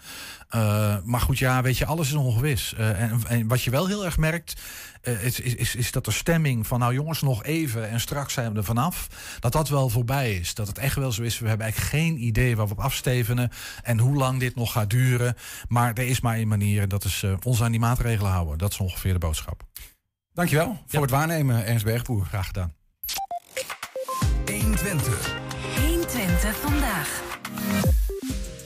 Uh, maar goed, ja, weet je, alles is ongewis. En, en, wat je wel heel erg merkt, is, is, is, dat de stemming van nou jongens, nog even en straks zijn we er vanaf. Dat dat wel voorbij is. Dat het echt wel zo is. We hebben eigenlijk geen idee waar we op afstevenen en hoe lang dit nog gaat duren. Maar er is maar één manier en dat is ons aan die maatregelen houden. Dat is ongeveer de boodschap. Dankjewel voor ja. het waarnemen, Ernst Bergboer. Graag gedaan. 120. 120 vandaag.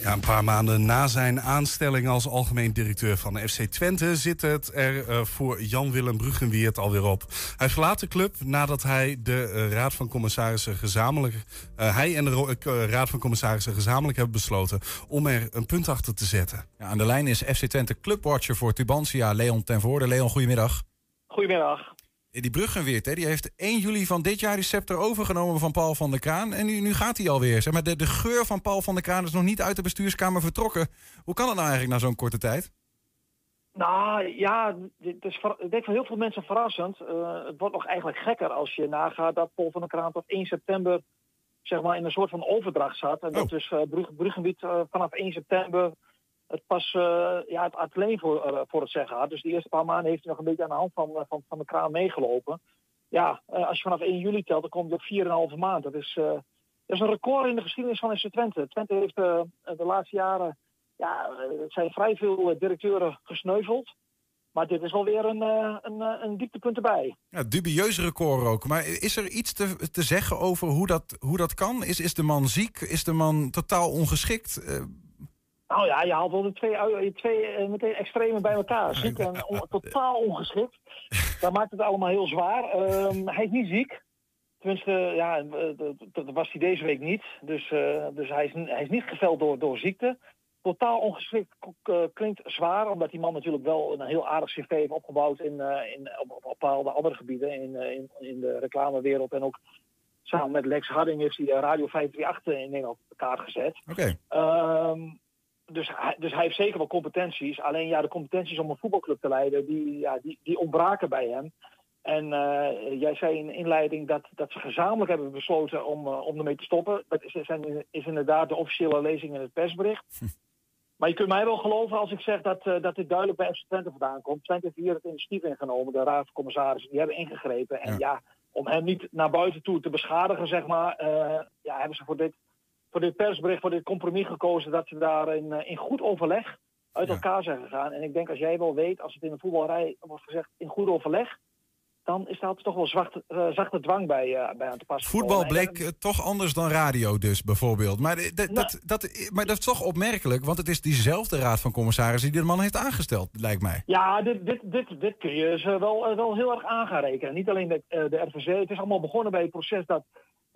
Ja, een paar maanden na zijn aanstelling als algemeen directeur van de FC Twente zit het er uh, voor Jan-Willem Bruggenwiert alweer op. Hij verlaat de club nadat hij de uh, Raad van Commissarissen gezamenlijk. Uh, hij en de Raad van Commissarissen gezamenlijk hebben besloten om er een punt achter te zetten. Ja, aan de lijn is FC Twente clubwatcher voor Tubantia, Leon ten Voorde. Leon, goedemiddag. Goedemiddag. Die Bruggenweert, hè, die heeft 1 juli van dit jaar die scepter overgenomen van Paul van der Kraan. En nu, nu gaat hij alweer. Zeg maar, de, de geur van Paul van der Kraan is nog niet uit de bestuurskamer vertrokken. Hoe kan het nou eigenlijk na zo'n korte tijd? Nou ja, het is ik denk voor heel veel mensen verrassend. Uh, het wordt nog eigenlijk gekker als je nagaat dat Paul van der Kraan tot 1 september zeg maar, in een soort van overdracht zat. En dat oh. dus uh, Brugge, Bruggenwiet uh, vanaf 1 september het pas uh, ja, het atleen voor, uh, voor het zeggen had. Dus de eerste paar maanden heeft hij nog een beetje aan de hand van, uh, van, van de kraan meegelopen. Ja, als je vanaf 1 juli telt, dan kom je op 4,5 maand. Dat is, dat is een record in de geschiedenis van FC Twente. Twente heeft de laatste jaren, ja, het zijn vrij veel directeuren gesneuveld. Maar dit is wel weer een, een, een dieptepunt erbij. Ja, dubieus record ook. Maar is er iets te, te zeggen over hoe dat, hoe dat kan? Is, is de man ziek? Is de man totaal ongeschikt? Nou ja, je haalt wel de twee, twee uh, meteen extremen bij elkaar. Ziek en on, totaal ongeschikt. Dat maakt het allemaal heel zwaar. Um, hij is niet ziek. Tenminste, ja, eh, dat was hij deze week niet. Dus, uh, dus hij, is, hij is niet geveld door, door ziekte. Totaal ongeschikt klinkt zwaar, omdat die man natuurlijk wel een heel aardig cv heeft opgebouwd in, in, op, op bepaalde andere gebieden in, in, in de reclamewereld. En ook samen met Lex Harding heeft hij Radio 538 in Nederland op de kaart gezet. Oké. Okay. Um, dus, hij, dus hij heeft zeker wel competenties. Alleen ja, de competenties om een voetbalclub te leiden, die, ja, die, die ontbraken bij hem. En uh, jij zei in de inleiding dat, dat ze gezamenlijk hebben besloten om, uh, om ermee te stoppen. Dat is, zijn, is inderdaad de officiële lezing in het persbericht. Hm. Maar je kunt mij wel geloven als ik zeg dat, uh, dat dit duidelijk bij FC Twente vandaan komt. Twente heeft hier het initiatief ingenomen, de raad van commissarissen, die hebben ingegrepen. En ja, om hem niet naar buiten toe te beschadigen, zeg maar, ja, hebben ze voor dit, voor dit persbericht, voor dit compromis gekozen dat ze daar in, uh, in goed overleg uit elkaar zijn gegaan. En ik denk als jij wel weet, als het in de voetbalrij wordt gezegd in goed overleg, dan is daar toch wel zachte, uh, zachte dwang bij, uh, bij aan te passen. Voetbal bleek uh, toch anders dan radio dus, bijvoorbeeld. Maar, dat, Nou. dat, dat, maar dat is toch opmerkelijk, want het is diezelfde raad van commissarissen die de man heeft aangesteld, lijkt mij. Ja, dit, dit, dit, dit kun je ze wel, wel heel erg aan gaan rekenen. Niet alleen de, de RVC, het is allemaal begonnen bij het proces dat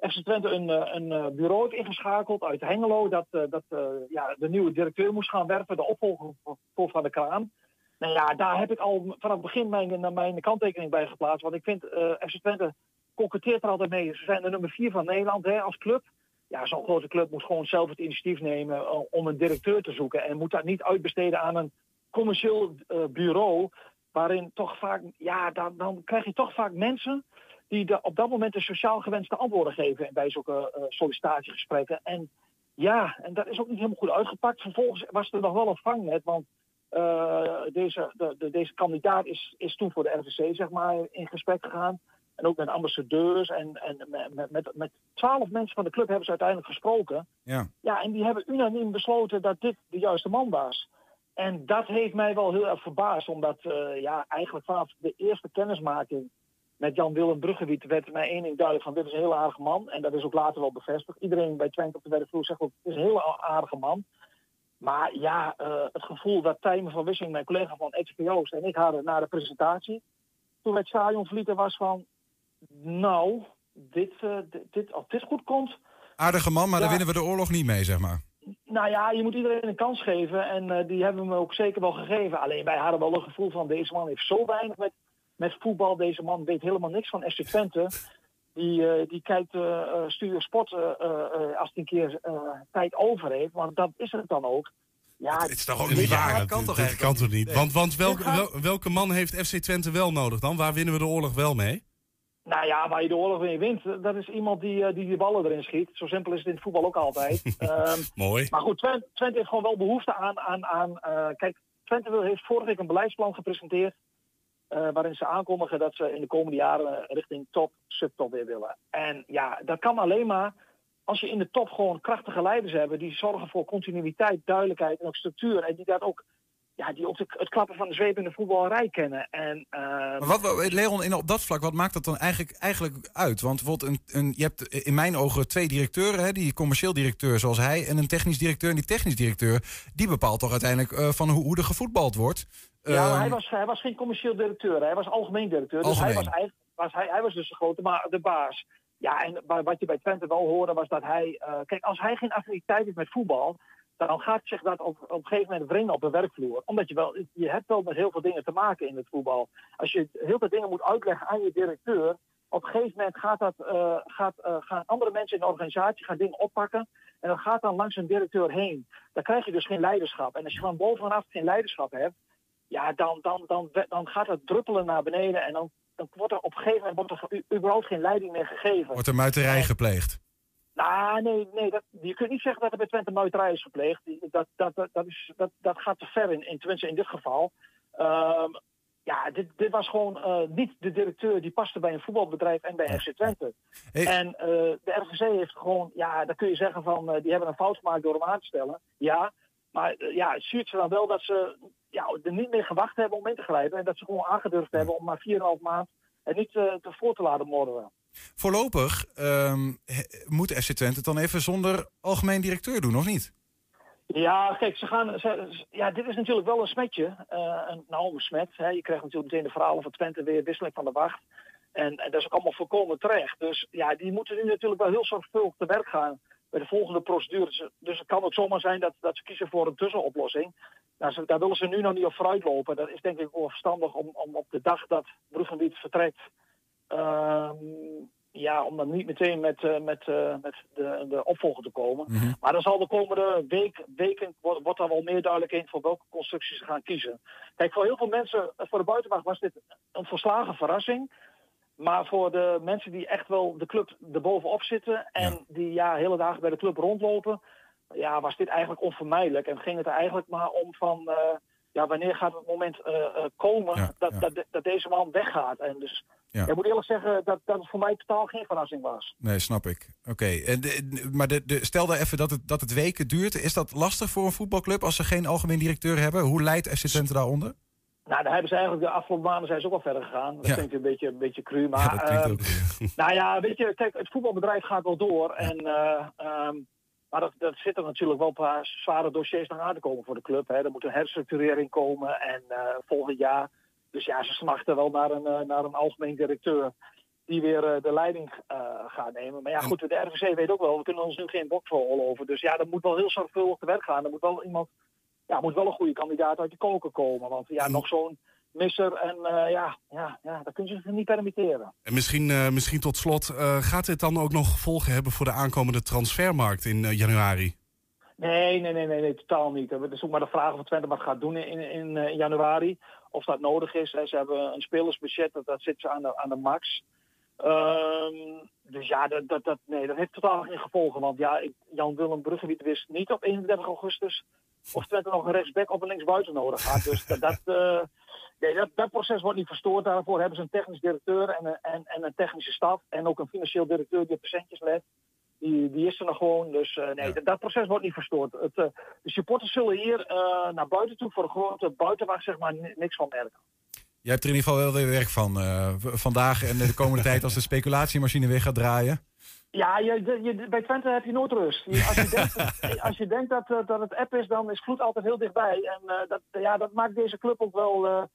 FC Twente een, een bureau heeft ingeschakeld uit Hengelo... dat, dat ja, de nieuwe directeur moest gaan werven, de opvolger van de Kraan. Nou ja, daar heb ik al vanaf het begin mijn, mijn kanttekening bij geplaatst. Want ik vind, FC Twente concurreert er altijd mee. Ze zijn de nummer vier van Nederland hè, als club. Ja, zo'n grote club moet gewoon zelf het initiatief nemen om een directeur te zoeken. En moet dat niet uitbesteden aan een commerciëel uh, bureau. Waarin toch vaak, ja, dan, dan krijg je toch vaak mensen die de, op dat moment de sociaal gewenste antwoorden geven bij zulke sollicitatiegesprekken. En ja, en dat is ook niet helemaal goed uitgepakt. Vervolgens was er nog wel een vangnet, want uh, deze, de, de, deze kandidaat is, is toen voor de RVC zeg maar, in gesprek gegaan. En ook met ambassadeurs. En, en met, met, met twaalf mensen van de club hebben ze uiteindelijk gesproken. Ja. ja, en die hebben unaniem besloten dat dit de juiste man was. En dat heeft mij wel heel erg verbaasd. Omdat uh, ja, eigenlijk vanaf de eerste kennismaking met Jan-Willem Bruggewiet werd mij één ding duidelijk van dit is een hele aardige man. En dat is ook later wel bevestigd. Iedereen bij Twente op de werkvloer zegt ook het is een hele aardige man. Maar ja, uh, het gevoel dat Tijmen van Wissing, mijn collega van XPO's en ik hadden na de presentatie, toen het stadion verlieten was van, nou, dit, uh, dit, dit, als dit goed komt... Aardige man, maar ja, daar winnen we de oorlog niet mee, zeg maar. Nou ja, je moet iedereen een kans geven en uh, die hebben we ook zeker wel gegeven. Alleen wij hadden wel een gevoel van, deze man heeft zo weinig met, met voetbal, deze man weet helemaal niks van FC Twente. Die, uh, die kijkt uh, Studio Sport uh, als hij een keer tijd over heeft. Want dat is het dan ook. Ja, het is toch ook niet waar? Dat kan toch, dat kan toch niet? Nee. Want, want welke, wel, welke man heeft FC Twente wel nodig dan? Waar winnen we de oorlog wel mee? Nou ja, waar je de oorlog mee wint, dat is iemand die die, die ballen erin schiet. Zo simpel is het in het voetbal ook altijd. um, Mooi. Maar goed, Twente, Twente, heeft gewoon wel behoefte aan... aan, aan kijk, Twente heeft vorige week een beleidsplan gepresenteerd... Uh, waarin ze aankondigen dat ze in de komende jaren richting top, subtop weer willen. En ja, dat kan alleen maar als je in de top gewoon krachtige leiders hebt die zorgen voor continuïteit, duidelijkheid en ook structuur. En die dat ook, ja, die ook het klappen van de zweep in de voetbalrij kennen. En, uh, maar wat, Leon, in, op dat vlak, wat maakt dat dan eigenlijk, eigenlijk uit? Want een, een, je hebt in mijn ogen twee directeuren, hè, die commercieel directeur zoals hij en een technisch directeur. En die technisch directeur, die bepaalt toch uiteindelijk uh, van hoe, hoe er gevoetbald wordt. Ja, uh, hij, was, hij was geen commercieel directeur, hij was algemeen directeur. Algemeen. Dus hij was, eigenlijk, was, hij, hij was dus de grote, maar de baas. Ja, en wat je bij Twente wel hoorde was dat hij... Uh, kijk, als hij geen affiniteit heeft met voetbal... dan gaat zich dat op, op een gegeven moment wringen op de werkvloer. Omdat je wel... Je hebt wel met heel veel dingen te maken in het voetbal. Als je heel veel dingen moet uitleggen aan je directeur... op een gegeven moment gaat dat, uh, gaat, uh, gaan andere mensen in de organisatie gaan dingen oppakken... en dat gaat dan langs een directeur heen. Dan krijg je dus geen leiderschap. En als je van bovenaf geen leiderschap hebt... ja, dan, dan, dan, dan gaat het druppelen naar beneden... en dan dan wordt er op een gegeven moment wordt er überhaupt geen leiding meer gegeven. Wordt er muiterij en, gepleegd? Nou, nee, nee dat, je kunt niet zeggen dat er bij Twente muiterij is gepleegd. Dat, dat, dat, dat, is, dat, dat gaat te ver in, in Twente in dit geval. Um, ja, dit, dit was gewoon uh, niet de directeur die paste bij een voetbalbedrijf en bij FC Twente. Hey. En uh, de RVC heeft gewoon, ja, dan kun je zeggen van, uh, die hebben een fout gemaakt door hem aan te stellen. Ja, maar ja, het zuurt ze dan wel dat ze ja, er niet meer gewacht hebben om in te grijpen. En dat ze gewoon aangedurfd ja. hebben om maar 4,5 maand en niet uh, te voor te laten morgen. Voorlopig um, moet FC Twente het dan even zonder algemeen directeur doen, of niet? Ja, kijk, ze gaan. Ze, ja, dit is natuurlijk wel een smetje. Uh, een, nou, een smet. Hè. Je krijgt natuurlijk meteen de verhalen van Twente weer wisseling van de wacht. En, en dat is ook allemaal volkomen terecht. Dus ja, die moeten nu natuurlijk wel heel zorgvuldig te werk gaan bij de volgende procedure. Dus het kan ook zomaar zijn dat, dat ze kiezen voor een tussenoplossing. Nou, ze, daar willen ze nu nog niet op vooruit lopen. Dat is denk ik wel verstandig om, om op de dag dat Bruggenwiet vertrekt... Uh, ja, om dan niet meteen met, uh, met, uh, met de, de opvolger te komen. Mm -hmm. Maar dan zal de komende week, weken wordt, wordt er wel meer duidelijk in voor welke constructies ze gaan kiezen. Kijk, voor heel veel mensen, voor de buitenwacht was dit een verslagen verrassing. Maar voor de mensen die echt wel de club erbovenop zitten en ja. die ja, hele dagen bij de club rondlopen, ja, was dit eigenlijk onvermijdelijk. En ging het er eigenlijk maar om van, eh, ja, wanneer gaat het moment eh, eh, komen dat, Dat, dat deze man weggaat. En dus Ja. ik moet eerlijk zeggen dat, dat het voor mij totaal geen verrassing was. Nee, snap ik. Oké, en de- maar de, de, stel daar even dat het, dat het weken duurt. Is dat lastig voor een voetbalclub als ze geen algemeen directeur hebben? Hoe leidt FC Twente daaronder? Nou, daar hebben ze eigenlijk de afgelopen maanden zijn ze ook wel verder gegaan. Dat Ja. klinkt een beetje, een beetje cru, maar... Ja, dat ehm. Nou ja, weet je, kijk, het voetbalbedrijf gaat wel door. En, eh, ehm, maar dat, dat zit er natuurlijk wel een paar zware dossiers nog aan te komen voor de club. Hè. Er moet een herstructurering komen en eh, volgend jaar. Dus ja, ze smachten wel naar een, eh, naar een algemeen directeur die weer de leiding gaat nemen. Maar ja, goed, de RVC weet ook wel, we kunnen ons nu geen boksrol over. Dus ja, er moet wel heel zorgvuldig te werk gaan. Er moet wel iemand, ja, moet wel een goede kandidaat uit de koker komen. Want ja, nog zo'n misser en eh, ja, ja, ja, dat kunnen ze zich niet permitteren. En misschien, eh, misschien tot slot, eh, gaat dit dan ook nog gevolgen hebben voor de aankomende transfermarkt in januari? Nee, nee, nee, nee, nee, totaal niet. Het is ook maar de vraag of Twente wat gaat doen in, in, in januari. Of dat nodig is. Hè. Ze hebben een spelersbudget, dat, dat zit ze aan de, aan de max. Ehm, dus ja, dat, dat, dat, nee, dat heeft totaal geen gevolgen. Want ja, ik- Jan-Willem Bruggewiet wist niet op 31 augustus of Twente nog een rechtsback of een linksbuiten nodig had. Dus dat, dat, eh, nee, dat, dat proces wordt niet verstoord. Daarvoor hebben ze een technisch directeur en een, en, en een technische staf. En ook een financieel directeur die op percentjes let. Die, die is er nog gewoon. Dus eh, nee, dat, dat proces wordt niet verstoord. Het, eh, de supporters zullen hier eh, naar buiten toe voor de grote buitenwacht zeg maar ni- niks van merken. Jij hebt er in ieder geval wel weer werk van eh, vandaag en de komende tijd als de speculatiemachine weer gaat draaien. Ja, je, je, bij Twente heb je nooit rust. Als je denkt, als je denkt dat, eh, dat het app is, dan is vloed altijd heel dichtbij. En eh, dat, ja, dat maakt deze club ook wel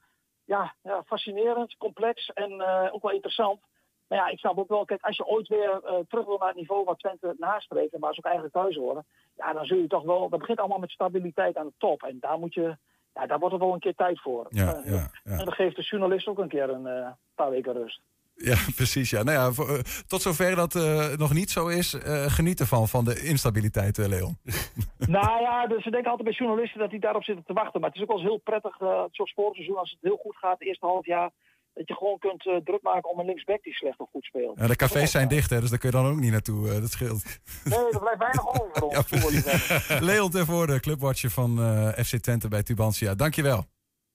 ja, ja, fascinerend, complex en ook wel interessant. Maar ja, ik snap ook wel, kijk, als je ooit weer terug wil naar het niveau waar Twente nastreeft en waar ze ook eigenlijk thuis horen, ja, dan zul je toch wel, dat begint allemaal met stabiliteit aan de top. En daar moet je, ja, daar wordt er wel een keer tijd voor. Ja, Eh, ja, En dan geeft de journalist ook een keer een eh, paar weken rust. Ja, precies. Ja. Nou ja, voor, eh, tot zover dat nog niet zo is, geniet ervan, van de instabiliteit, Leon. nou ja, dus ze denken altijd bij journalisten dat die daarop zitten te wachten. Maar het is ook wel eens heel prettig, zo'n sportseizoen, als het heel goed gaat, het eerste half jaar, dat je gewoon kunt eh, druk maken om een linksback die slecht of goed speelt. Ja, de cafés zijn dicht, hè, dus daar kun je dan ook niet naartoe. eh, dat scheelt. Nee, er blijft weinig over voor ons voetballiefhebbers. Leon ten Voorde, clubwatcher van eh, FC Twente bij Tubantia. Dankjewel.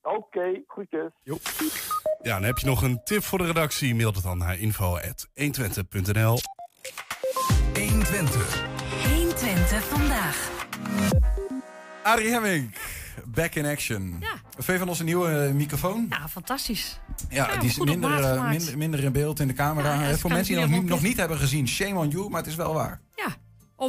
Oké, groetjes. Ja, dan heb je nog een tip voor de redactie. Mail het dan naar info.120.nl. 120. 120 vandaag. Arie Hemming, back in action. Ja. Je van onze nieuwe eh, microfoon? Ja, fantastisch. Ja, Ja, die is minder, eh, minder, minder in beeld in de camera. Ja, voor mensen die het nog niet hebben gezien, shame on you, maar het is wel waar.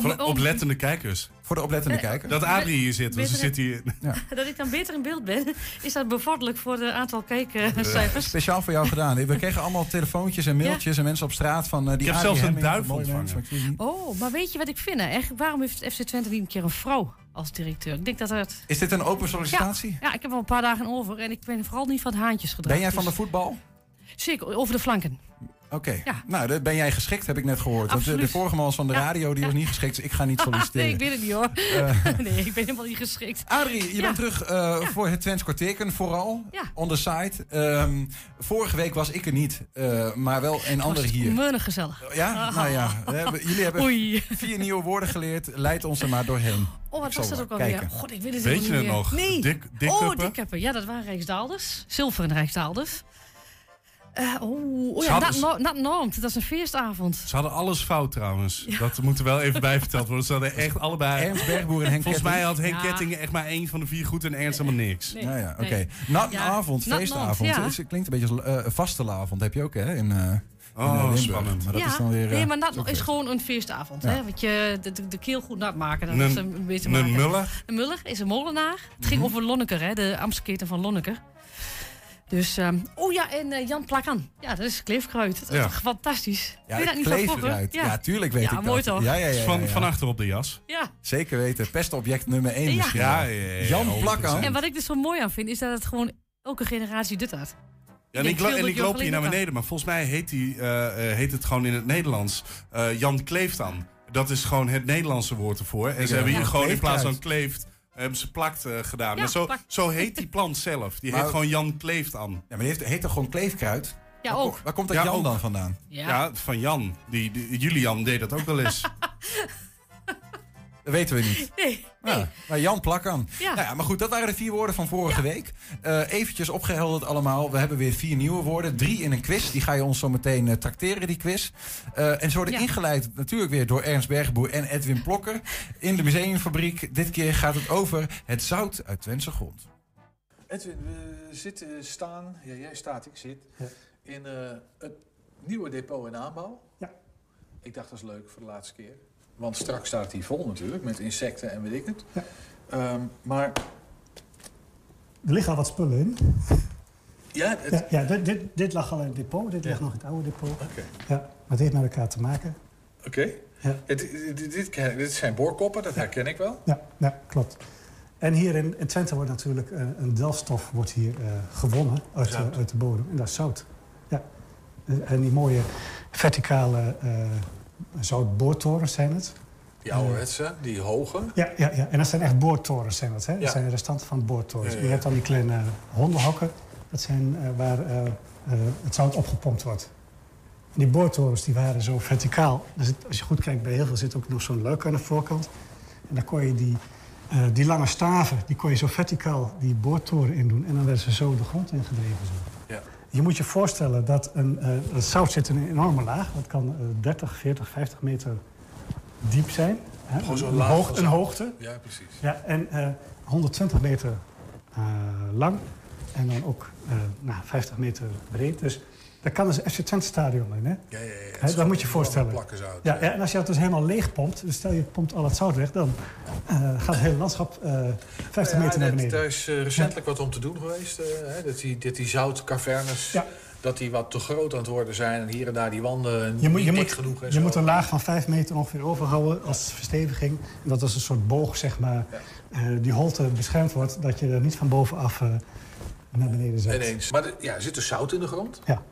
Ja. Voor de oplettende kijkers. Voor de oplettende Eh, kijker. Dat Adrie hier zit, want ze zit hier... dat ik dan beter in beeld ben, is dat bevorderlijk voor het aantal kijkcijfers. Speciaal voor jou gedaan. We kregen allemaal telefoontjes en mailtjes en mensen op straat van eh, die Ik heb zelfs een duif ontvangen. Oh, maar weet je wat ik vind? hè? Echt, waarom heeft FC Twente niet een keer een vrouw als directeur? Ik denk dat het... Is dit een open sollicitatie? Ja, ik heb er een paar dagen over en ik ben vooral niet van het haantjesgedrag. Ben jij van de Dus- voetbal? Zeker, over de flanken. Oké. Ja. Nou, dat ben jij geschikt, heb ik net gehoord. Want de, vorige man was van de radio, die was niet geschikt. Dus ik ga niet solliciteren. nee, ik weet het niet hoor. Eh. nee, ik ben helemaal niet geschikt. Adrie, je Ja. bent terug eh, voor het Twents kwartierken vooral. Ja. On the site. Ehm, vorige week was ik er niet, eh, maar wel een ander hier. Meunig gezellig. Ja, nou ja. we hebben- jullie hebben Oei. vier nieuwe woorden geleerd. Leid ons er maar doorheen. Oh, wat was dat ook alweer? God, ik weet het Weet je niet het meer. nog? Nee. Dik- oh, dikkuppen. Ja, dat waren Rijksdaalders. Zilveren Rijksdaalders. Eh oh, oh ja, Nat, Nat Normt. Dat is een feestavond. Ze hadden alles fout trouwens. Dat moet er wel even bij verteld worden. Ze hadden echt allebei... Ernst Bergboer en Henk Volgens mij had Henk Ja. Kettingen echt maar één van de vier goed en Ernst helemaal niks. Nee. Nou ja, oké. Nee. Nattenavond, Ja, feestavond. Ja. Klinkt een beetje als uh, vastelavond. Heb je ook, hè? In, eh, Oh, eh, spannend. Maar dat ja, is dan weer... eh, nee, maar Nat ook is gewoon een feestavond. Ja. Hè? Want je, de, de, de keel goed nat maken, dat Een- is een beetje Een muller. Een Muller is een molenaar. Het ging over Lonneker, hè? de Amstelketen van Lonneker. Dus, ehm, oh ja, en eh, Jan Plakan. Ja, dat is kleefkruid. Dat is Ja. fantastisch. Ja, Weet je dat niet van vroeger? kleveruit. Ja. tuurlijk weet Ja, ik dat. mooi toch? Ja, ja, ja, ja, Van, ja. van achter op de jas. Ja. Zeker weten. Pestobject nummer 1 Ja. misschien. Ja, ja, ja, ja, Jan 100%. Plakkan. En wat ik dus zo mooi aan vind, is dat het gewoon elke generatie dit had. Ja, en Ik en dat ik je loop hier naar beneden, maar volgens mij heet, die, eh, eh, heet het gewoon in het Nederlands eh, Jan Kleeftan. Dat is gewoon het Nederlandse woord ervoor. En ze hebben hier Ja. gewoon in plaats van Kleefkruid. kleeft, hebben ze plakt eh, gedaan. Ja, maar zo, zo heet die plant zelf. Die Maar- heet gewoon Jan Kleeftan. Ja, maar die heeft, heet toch gewoon kleefkruid? Ja, Waar ook. Waar komt dat Ja, Jan ook. dan vandaan? Ja. Ja, van Jan. Die, die- Julian deed dat ook wel eens. Dat weten we niet. Nee. Ja, maar Jan Plakkan. Ja. Nou ja, maar goed, dat waren de vier woorden van vorige week. Eh eventjes opgehelderd allemaal. We hebben weer vier nieuwe woorden. Drie in een quiz. Die ga je ons zo meteen eh, trakteren, die quiz. Eh, en ze worden Ja. ingeleid natuurlijk weer door Ernst Bergboer en Edwin Plokker. In de museumfabriek. Dit keer gaat het over het zout uit Twentse grond. Edwin, we zitten staan, ja, jij staat, ik zit, in eh, het nieuwe depot in aanbouw. Ja. Ik dacht dat is leuk voor de laatste keer. Want straks staat hij vol natuurlijk, met insecten en weet ik het. Ehm, maar Er liggen al wat spullen in. ja, het, Ja, ja dit, dit, dit lag al in het depot. Dit ligt nog in het oude depot. Ja, maar het heeft met elkaar te maken. oké. Ja. Dit, dit, dit, zijn boorkoppen, dat herken ik wel. Ja, ja klopt. En hier in, in Twente wordt natuurlijk eh, een delfstof wordt hier, eh, gewonnen uit, uit de bodem. En dat is zout. Ja. En- En die mooie verticale eh zoutboortorens zijn het. Die ouderwetse, die hoge. Ja, ja, ja, en dat zijn echt boortorens zijn dat. Hè? Ja. Dat zijn de restanten van boortorens. Ja, ja, Je hebt dan die kleine hondenhokken. Dat zijn eh, waar eh, eh, het zout opgepompt wordt. En die boortorens die waren zo verticaal. Er als je goed kijkt, bij heel veel zit ook nog zo'n luik aan de voorkant. En dan kon je die, eh, die lange staven, die kon je zo verticaal die boortoren in doen. En dan werden ze zo de grond ingedreven. Zo. Je moet je voorstellen dat een, eh, het zout zit in een enorme laag. Dat kan eh, 30, 40, 50 meter diep zijn. Hè? Gewoon zo'n een, laag hoog- een hoogte. Ja, precies. Ja, en eh, 120 meter eh, lang en dan ook eh, nou, 50 meter breed. Dus daar kan dus FC Twente stadion in. Hè? Ja, ja, ja. Is dat moet je voorstellen. plakken zout, Ja, ja. en als je dat dus helemaal leeg pompt, dus stel je pompt al het zout weg, dan eh, gaat het hele landschap eh 50 Ja, meter naar beneden. Daar is eh, recentelijk wat om te doen geweest. eh, hè, dat die, dat die zoutcavernes, dat die wat te groot aan het worden zijn. En hier en daar die wanden Je moet, niet je dik moet, genoeg. En je zo. moet een laag van 5 meter ongeveer overhouden als versteviging. En dat als een soort boog, zeg maar, eh, die holte beschermd wordt, dat je er niet van bovenaf eh, naar beneden zet. Ineens. Maar de- ja, er zit dus zout in de grond. Ja.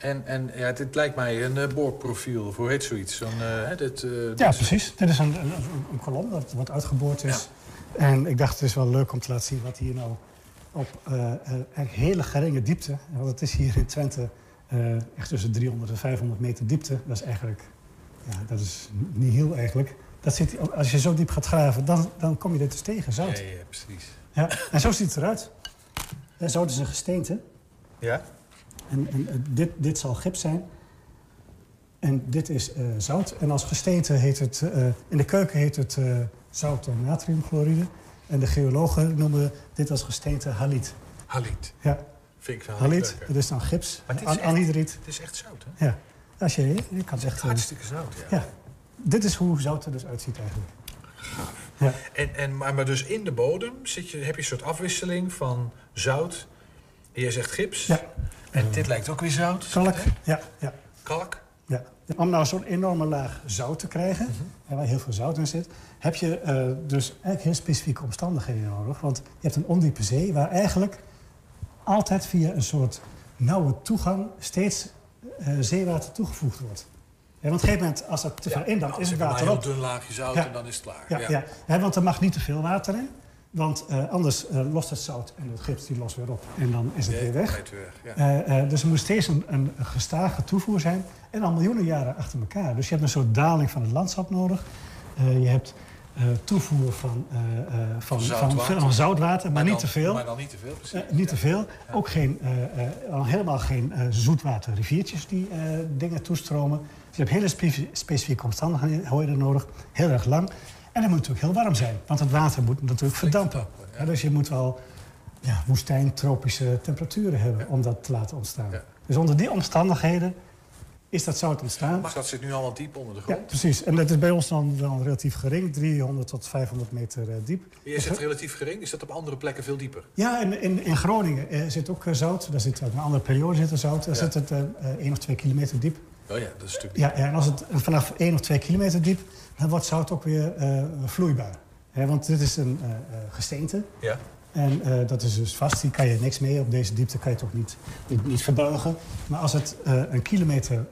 En, en ja, dit lijkt mij een eh, boorprofiel. Of hoe heet zoiets? Zo'n, eh, dit, eh, Ja, precies. Dit is een, een, een kolom dat wat uitgeboord is. En ik dacht, het is wel leuk om te laten zien wat hier nou op hele geringe diepte... Want het is hier in Twente echt tussen 300 en 500 meter diepte. Dat is eigenlijk... Ja, dat is niet heel eigenlijk. Dat zit, als je zo diep gaat graven, dan, dan kom je dit dus tegen, zout. Ja, ja, precies. Ja, en zo ziet het eruit. En zout is een gesteente. Ja? En, en eh, dit, dit zal gips zijn. En dit is eh, zout. En als gesteente heet het... eh, in de keuken heet het zout en natriumchloride. En de geologen noemen dit als gesteente haliet. Haliet. Ja. Vind ik wel Haliet, dat is dan gips. Maar dit is anhydriet. Het is echt zout, hè? Ja. Als je, je kan het echt... Hartstikke zout, ja. ja. Dit is hoe zout er dus uitziet eigenlijk. Ja. En, en, maar, maar dus in de bodem zit je, heb je een soort afwisseling van zout. En jij zegt gips. Ja. En dit lijkt ook weer zout. Kalk, ja. ja. Kalk? Ja. Om nou zo'n enorme laag zout te krijgen, Mhm. waar heel veel zout in zit, heb je eh, dus eigenlijk heel specifieke omstandigheden nodig. Want je hebt een ondiepe zee waar eigenlijk altijd via een soort nauwe toegang steeds eh, zeewater toegevoegd wordt. Ja, want op een gegeven moment, als dat te veel indampt, is het water een op. heel dun laagje zout Ja. en dan is het klaar. Ja, ja. Ja, want er mag niet te veel water in. Want eh, anders eh, lost het zout en het gips die lost weer op. En dan is het weer weg. ja. Eh, dus er moet steeds een, een gestage toevoer zijn. En al miljoenen jaren achter elkaar. Dus je hebt een soort daling van het landschap nodig. Je hebt toevoer van, eh, eh, van, van, zoutwater. van zoutwater, maar, dan- niet te veel. Maar dan niet te veel, precies. Niet te veel. Ook geen, al helemaal geen eh zoetwaterriviertjes die dingen toestromen. Dus je hebt hele spe- specifieke omstandigheden nodig. Heel erg lang. En het moet natuurlijk heel warm zijn. Want het water moet natuurlijk verdampen. Ja, dus je moet wel ja, woestijn, tropische temperaturen hebben om dat te laten ontstaan. Dus onder die omstandigheden is dat zout ontstaan. Maar dat zit nu allemaal diep onder de Ja, grond. precies. En dat is bij ons dan wel relatief gering. 300 tot 500 meter eh, diep. Is het relatief gering? Is dat op andere plekken veel dieper? Ja, en in, in Groningen eh, zit ook eh, zout. Daar zit uit een andere periode zit er zout. Daar Ja. zit het eh, eh, één of twee kilometer diep. Oh ja, dat is stuk Ja, en als het vanaf één of twee kilometer diep, dan wordt zout ook weer eh, vloeibaar. Want dit is een eh, eh, gesteente. Ja. En dat is dus vast, die kan je niks mee. Op deze diepte kan je het ook niet, niet, niet verbuigen. Maar als het een kilometer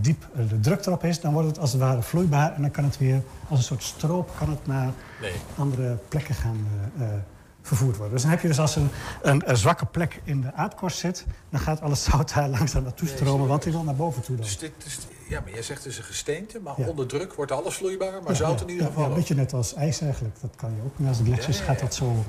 diep de druk erop is, dan wordt het als het ware vloeibaar. En dan kan het weer als een soort stroop kan het naar Nee. andere plekken gaan vervoerd worden. Dus dan heb je dus als een, een, een zwakke plek in de aardkorst zit... dan gaat alles zout daar langzaam naartoe stromen, want die wil naar boven toe dan. Dus dit, dus, ja, maar jij zegt het is een gesteente, maar onder druk wordt alles vloeibaar, maar zout in ieder geval ja, een beetje net als ijs eigenlijk. Dat kan je ook. Als de gletsjers gaat dat zo...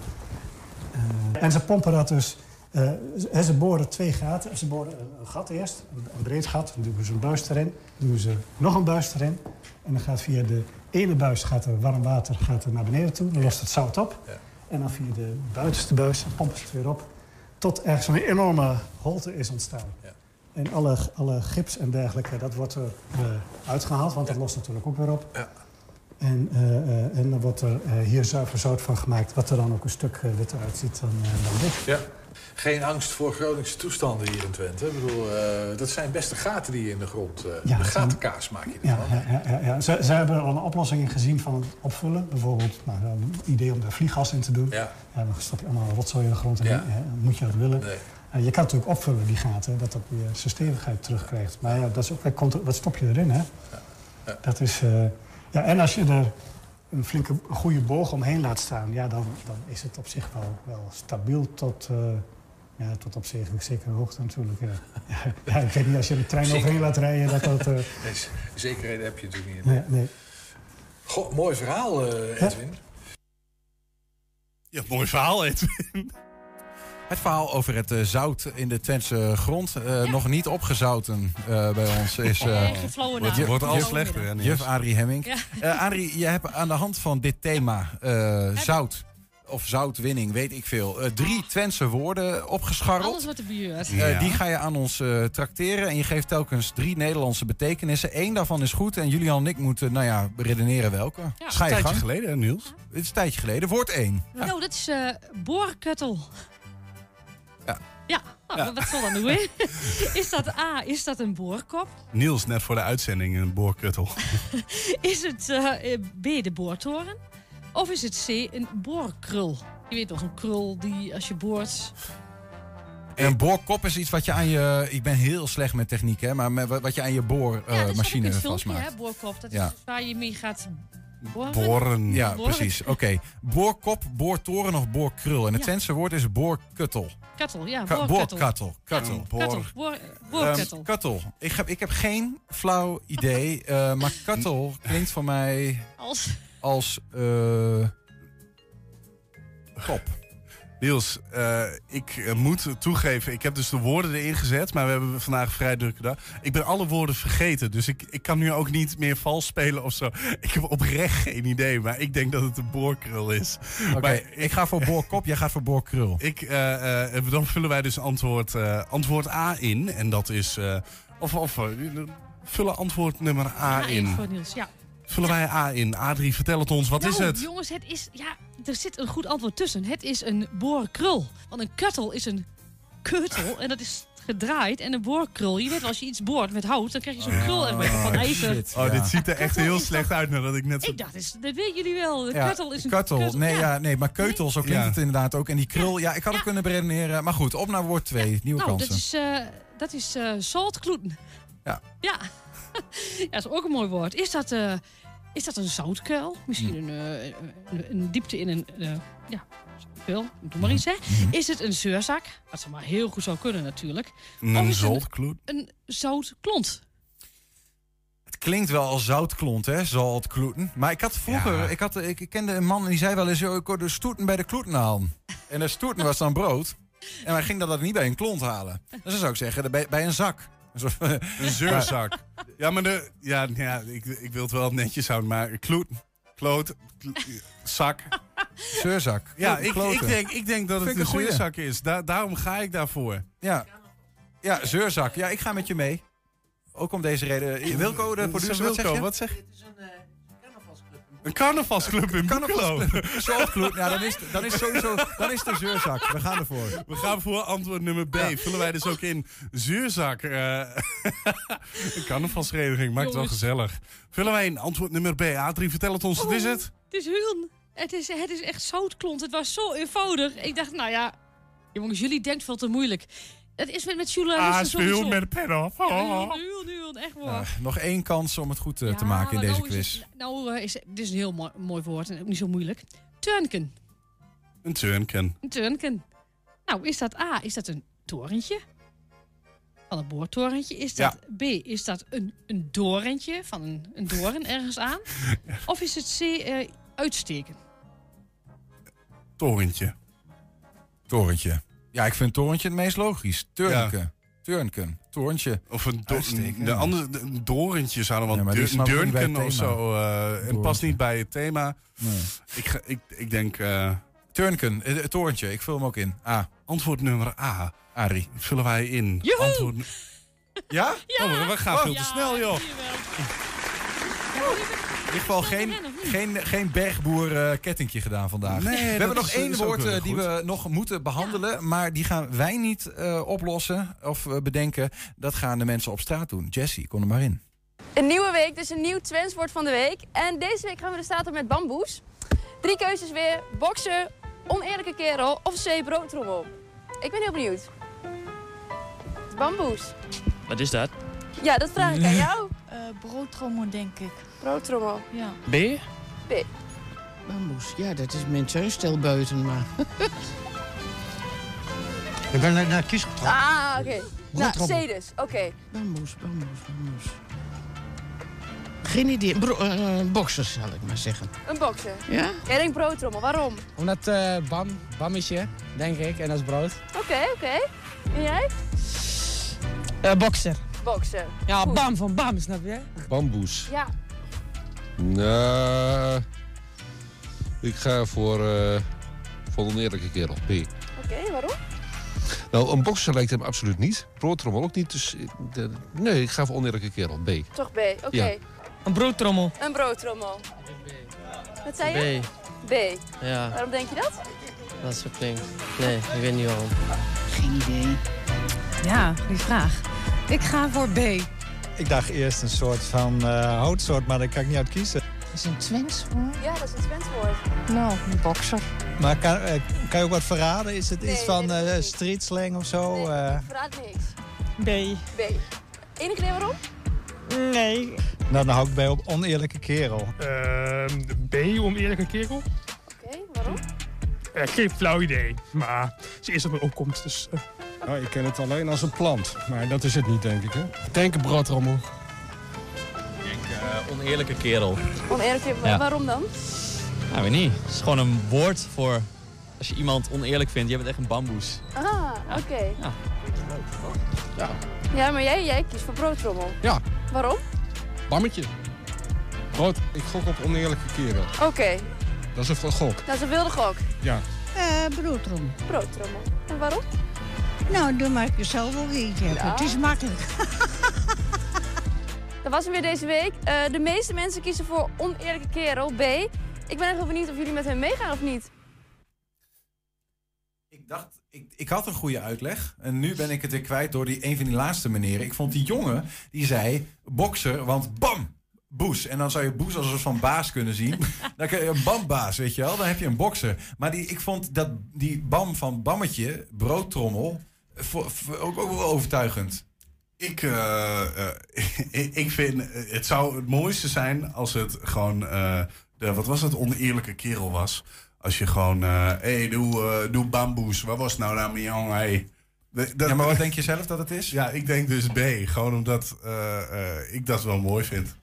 eh, en ze pompen dat dus... eh, ze- ze boren twee gaten. Ze boren een, een gat eerst, een, een breed gat. Dan doen ze een buis erin. Dan doen ze nog een buis erin. En dan gaat via de ene buis gaat er warm water gaat er naar beneden toe. Dan lost het zout op. En dan via de buitenste buis pompen ze het weer op. Tot er zo'n enorme holte is ontstaan. En alle, alle gips en dergelijke, dat wordt er eh, uitgehaald. Want dat lost natuurlijk ook weer op. En, eh, eh, en dan wordt er hier zuiver zout van gemaakt... wat er dan ook een stuk witter uitziet dan, dan dit. Ja. Geen angst voor Groningse toestanden hier in Twente. Ik bedoel, eh, dat zijn beste gaten die je in de grond... eh Ja, de gatenkaas maak je Ja, ervan. ja, ja, ja, ja. Ze, ze hebben al een oplossing in gezien van het opvullen. Bijvoorbeeld nou, een idee om er vlieggas in te doen. Ja. dan stop je allemaal rotzooi in de grond en Ja. ja, moet je dat willen. Nee. Eh, je kan natuurlijk opvullen, die gaten, dat dat weer zijn stevigheid terugkrijgt. Maar ja, dat is ook, wat stop je erin, hè? Dat is, ja, en als je er een flinke, een goede boog omheen laat staan... Ja, dan, dan is het op zich wel, wel stabiel tot, eh, ja, tot op zekere, zekere hoogte natuurlijk. Ja. ja, ik weet niet, als je de trein Zeker. overheen laat rijden... Dat dat, eh, Nee, zekerheden heb je natuurlijk niet. nee, nee. Goh, mooi verhaal, eh, Edwin. Ja, mooi verhaal, Edwin. Het verhaal over het eh, zout in de Twentse grond, eh, nog niet opgezouten eh, bij ons, is... eh, juf- Wordt al juf- slechter, Niels? Juf Adrie Hemming. Ja. Eh, Adrie, je hebt aan de hand van dit thema eh, zout of zoutwinning, weet ik veel, eh, drie Twentse woorden opgescharreld. Alles wat er buurt. Eh, Ja. Die ga je aan ons eh trakteren en je geeft telkens drie Nederlandse betekenissen. Eén daarvan is goed en Julian en ik moeten, nou ja, redeneren welke. Ja. Ga Een je tijdje gang. geleden, hè, Niels? Het is een tijdje geleden. Woord één. Nou, dat is eh boorkuttel. Ja. Ja, nou, wat zal dat nu, hè? Is dat A, is dat een boorkop? Niels, net voor de uitzending, een boorkuttel. Is het eh, eh, B, de boortoren? Of is het C, een boorkrul? Je weet toch, een krul die als je boort... En een boorkop is iets wat je aan je... Ik ben heel slecht met techniek, hè, maar met- wat je aan je ja, dat boormachine is ook een filmpje, vastmaakt. boorkop. Dat Ja. is waar je mee gaat boren. Boren. Ja, Boren. precies. Oké. Boorkop, boortoren of boorkrul. En het Ja. Twentse woord is boorkuttel. Kattel, ja, boorkuttel. Boorkattel. Kattel. Boor- Kattel, boor, boorkuttel. Ehm, kattel. Ik heb, ik heb geen flauw idee, eh, maar kattel klinkt voor mij Als... als eh, kop. Niels, eh, ik eh, moet toegeven, ik heb dus de woorden erin gezet, maar we hebben vandaag een vrij drukke dag. Ik ben alle woorden vergeten, dus ik, ik kan nu ook niet meer vals spelen of zo. Ik heb oprecht geen idee, maar ik denk dat het een boorkrul is. Oké, ik ga voor boorkop, jij gaat voor boorkrul. Ik, eh, eh, dan vullen wij dus antwoord, eh, antwoord A in. En dat is. eh, of of vullen antwoord nummer A in. voor Niels, ja. Vullen wij A in. Adrie, vertel het ons. Wat nou, is het? jongens, het is... Ja, er zit een goed antwoord tussen. Het is een boorkrul. Want een kuttel is een keutel en dat is gedraaid. En een boorkrul, je weet wel, als je iets boort met hout, dan krijg je zo'n krul erbij van ijzer. Oh, Ja. dit ziet er echt heel is slecht uit nadat ik net zo... Ik dacht, dat weten jullie wel. Een Ja, kuttel is een Kuttel. kuttel. Nee, ja. ja, nee, maar keutel, zo klinkt Ja. het inderdaad ook. En die krul, ja, ik had het kunnen beredeneren. Maar goed, op naar woord 2. Nieuwe Nou, kansen. dat is, eh dat is eh zaltkloeten. Ja. Ja. ja, dat is ook een mooi woord. Is dat, eh, is dat een zoutkuil? Misschien Hm. een, eh, een, een diepte in een... eh, ja, zoutkuil. Doe maar iets, hè. Hm. Is het een zeurzak? Wat ze maar heel goed zou kunnen, natuurlijk. Een zoltkloed. Een zoutklont. Het klinkt wel als zoutklont, hè? Zaltkloeten. Maar ik had vroeger, Ja. ik, had, ik, ik kende een man en die zei wel eens... "Yo, ik hoor de stoeten bij de kloeten halen. En de stoeten was dan brood. En hij ging dat dan niet bij een klont halen. Dus dan zou ik zeggen, bij, bij een zak. Een zeurzak. Ja, maar de, ja, ja, ik, ik wil het wel netjes houden, maar kloet, kloot, klo- zak. Zeurzak. Ja, ik, ik, denk, ik denk dat het een zeurzak is. Da- daarom ga ik daarvoor. Ja. ja, zeurzak. Ja, ik ga met je mee. Ook om deze reden. Wilco, de producer, wat zeg Wilco, je? wat zeg je? Een carnavalsclub in Boekelo. Zaltkloet. Ja, dan is, dan is sowieso dan is de zeurzak. We gaan ervoor. We gaan voor antwoord nummer B. Vullen wij dus ook in zuurzak. eh, een carnavalsvereniging, maakt het wel gezellig. Vullen wij in antwoord nummer B. A3, vertel het ons, wat is het? Het is heel... Het is, het is echt zoutklont. Het was zo eenvoudig. Ik dacht, nou ja... Jongens, jullie denkt veel te moeilijk. Het is met, met journalisten Ah, speel sowieso. met de pen op. Ja, Oh. nu, nu, nu, echt waar. Ja, nog één kans om het goed eh, te Ja, maken in deze nou is quiz. het- nou, eh, is, dit is een heel mooi, mooi woord en ook niet zo moeilijk. Turnken. Een turnken. Een turnken. Nou, is dat A, is dat een torentje? Van een boortorentje. Is dat B, is dat een, een dorentje van een, een doorn ergens aan? Of is het C, eh, uitsteken? Torentje. Torentje. Ja, ik vind torentje het meest logisch. Turnken. Turnken. Torentje. Of een, do de andere, de- een dorentje zou dan wel Ja, een durnken of zo. eh, en past niet bij het thema. Nee. Ik, ga- ik, ik denk... eh, Turnken. eh, Het torentje. Ik vul hem ook in. A. Antwoord nummer A. Arie. Vullen wij in. Joehoe! Antwoord... nu- Ja? Oh, we gaan veel te snel, joh. In ieder geval geen, geen, geen bergboer eh, kettingje gedaan vandaag. Nee, we hebben nog is- één woord eh, die goed. we nog moeten behandelen. Maar die gaan wij niet eh, oplossen of bedenken. Dat gaan de mensen op straat doen. Jessie, kom er maar in. Een nieuwe week, dus een nieuw trendswoord van de week. En deze week gaan we de staat op met bamboes. Drie keuzes weer. Bokser, oneerlijke kerel of C, broodtrommel. Ik ben heel benieuwd. Bamboes. Wat is dat? Ja, dat vraag ik aan jou. broodtrommel, denk ik. Broodtrommel. Ja. B? B. Bamboes, ja, dat is mijn tuinstel buiten, maar... Ik ben naar, naar kies getrokken. Ah, oké. Nou, Broodtrommel. C dus. Oké. Bamboes, bamboes, bamboes. Geen idee. Bro eh, boxers, zal ik maar zeggen. Een bokser. Ja? Jij denkt broodtrommel. Waarom? Omdat eh bam, bammetje, denk ik, en dat is brood. Oké, oké. En jij? Eh bokser. Bokser. Ja, Goed. bam van bam, snap je? Bamboes. Ja. Nou, ik ga voor, eh voor een oneerlijke kerel. B. Oké, waarom? Nou, een bokser lijkt hem absoluut niet. Broodtrommel ook niet. Dus eh, de- nee, ik ga voor oneerlijke kerel. B. Toch B. Oké. Ja. Een broodtrommel. Een broodtrommel. Wat zei je? B. Ja, Waarom denk je dat? dat zo klinkt. Nee, ik weet niet waarom. Geen idee. Ja, die vraag. Ik ga voor B. Ik dacht eerst een soort van eh, houtsoort, maar daar kan ik niet uit kiezen. Dat is een Twents Ja, dat is een Twents-woord. Nou, een bokser. Maar kan, eh, kan je ook wat verraden? Is het iets Nee, van nee, eh niet. street slang of zo? Eh, Verraad niks. B. B. Enig idee waarom? Nee. nou, dan hou ik bij op oneerlijke kerel. Ehm, B, oneerlijke kerel? Oké, waarom? Eh, geen flauw idee, maar ze is op mijn opkomst, dus... Nou, ik ken het alleen als een plant, maar dat is het niet, denk ik. Hè? Denk een broodrommel. Eh, oneerlijke kerel. Oneerlijk, wa- Ja. waarom dan? Nou, weet niet. Het is gewoon een woord voor als je iemand oneerlijk vindt. Je bent echt een bamboes. Ah, oké. Ja. Ja. Ja, maar jij, jij kiest voor broodtrommel. Ja, Waarom? bammetje. Brood, ik gok op oneerlijke kerel. Oké, Dat is een gok. dat is een wilde gok. Ja. Eh broodtrommel. Broodtrommel. En waarom? Nou, dan maak je zelf wel eentje. Ja. Het is makkelijk. Dat was hem weer deze week. Eh, de meeste mensen kiezen voor oneerlijke kerel, B. Ik ben echt wel benieuwd of jullie met hem meegaan of niet. Ik dacht, ik, ik had een goede uitleg. En nu ben ik het weer kwijt door die, een van die laatste meneren. Ik vond die jongen, die zei bokser, want bam! Boes. En dan zou je Boes als een soort van baas kunnen zien. Dan kun je een bambaas, weet je wel. Dan heb je een bokser. Maar die, ik vond dat die bam van bammetje, broodtrommel, voor, voor- ook, ook wel overtuigend. Ik, eh, eh, ik vind, eh, het zou het mooiste zijn als het gewoon, de, wat was het, oneerlijke kerel was. Als je gewoon, hé, hey, doe, doe bamboes, wat was het nou nou, jongen, hey. De- dat- Ja, maar wat denk je zelf dat het is? Ja, ik denk dus B. Gewoon omdat ik dat wel mooi vind.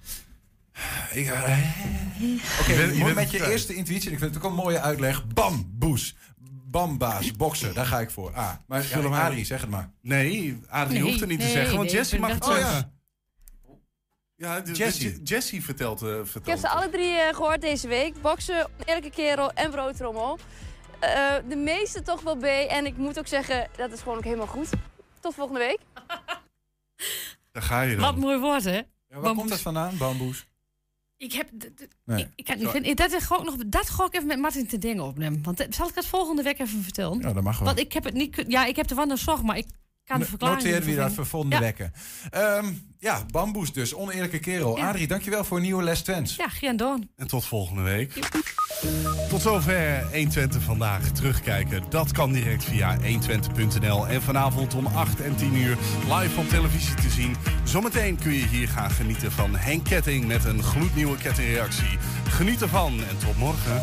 Ik, Oké, met je eerste intuïtie. Ik vind het ook een mooie uitleg. Bam, boes. Bambaas, bokser. Daar ga ik voor. Ah, maar Zullen ja, Arie, zeg het maar. Nee, Adrie Nee, hoeft het niet te zeggen, want nee, Jessie mag het zeggen. Ja, de- de- Jessie. Jessie vertelt, eh, Ik heb vertelt ze alle drie eh, gehoord deze week. Boksen, oneerlijke kerel en broodtrommel. Eh, de meeste toch wel B. En ik moet ook zeggen, dat is gewoon ook helemaal goed. Tot volgende week. Daar ga je dan. Wat mooi woord, hè? Ja, waar komt dat vandaan, bamboes? Ik heb... Nee. Ik. Dat, ga ik nog, dat ga ik even met Martin te dingen opnemen. Want dat- zal ik dat volgende week even vertellen? Ja, dat mag wel. Want ik heb het niet... Ja, ik heb er van een zorg, maar ik kan de verklaring Noteer wie dat voor volgende Ja. wekken. Ehm, ja, bamboes dus. Oneerlijke kerel. Ja. Adrie, dankjewel voor een nieuwe les Twents. Ja, geen doen. En tot volgende week. Tot zover 120 vandaag. Terugkijken, dat kan direct via 120.nl. En vanavond om 8 en 10 uur live op televisie te zien. Zometeen kun je hier gaan genieten van Henk Ketting met een gloednieuwe kettingreactie. Geniet ervan en tot morgen.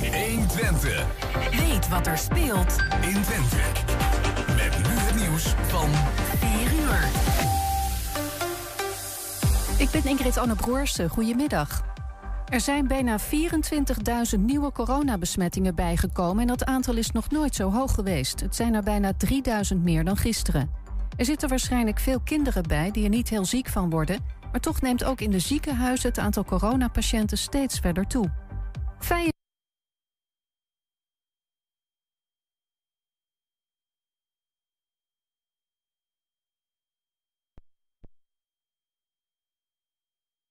120. Twente. Weet wat er speelt in Twente. Met nu het nieuws van 4 uur. Ik ben Ingrid Anne Broersen. Goedemiddag. Er zijn bijna 24.000 nieuwe coronabesmettingen bijgekomen... en dat aantal is nog nooit zo hoog geweest. Het zijn er bijna 3.000 meer dan gisteren. Er zitten waarschijnlijk veel kinderen bij die er niet heel ziek van worden... maar toch neemt ook in de ziekenhuizen het aantal coronapatiënten steeds verder toe.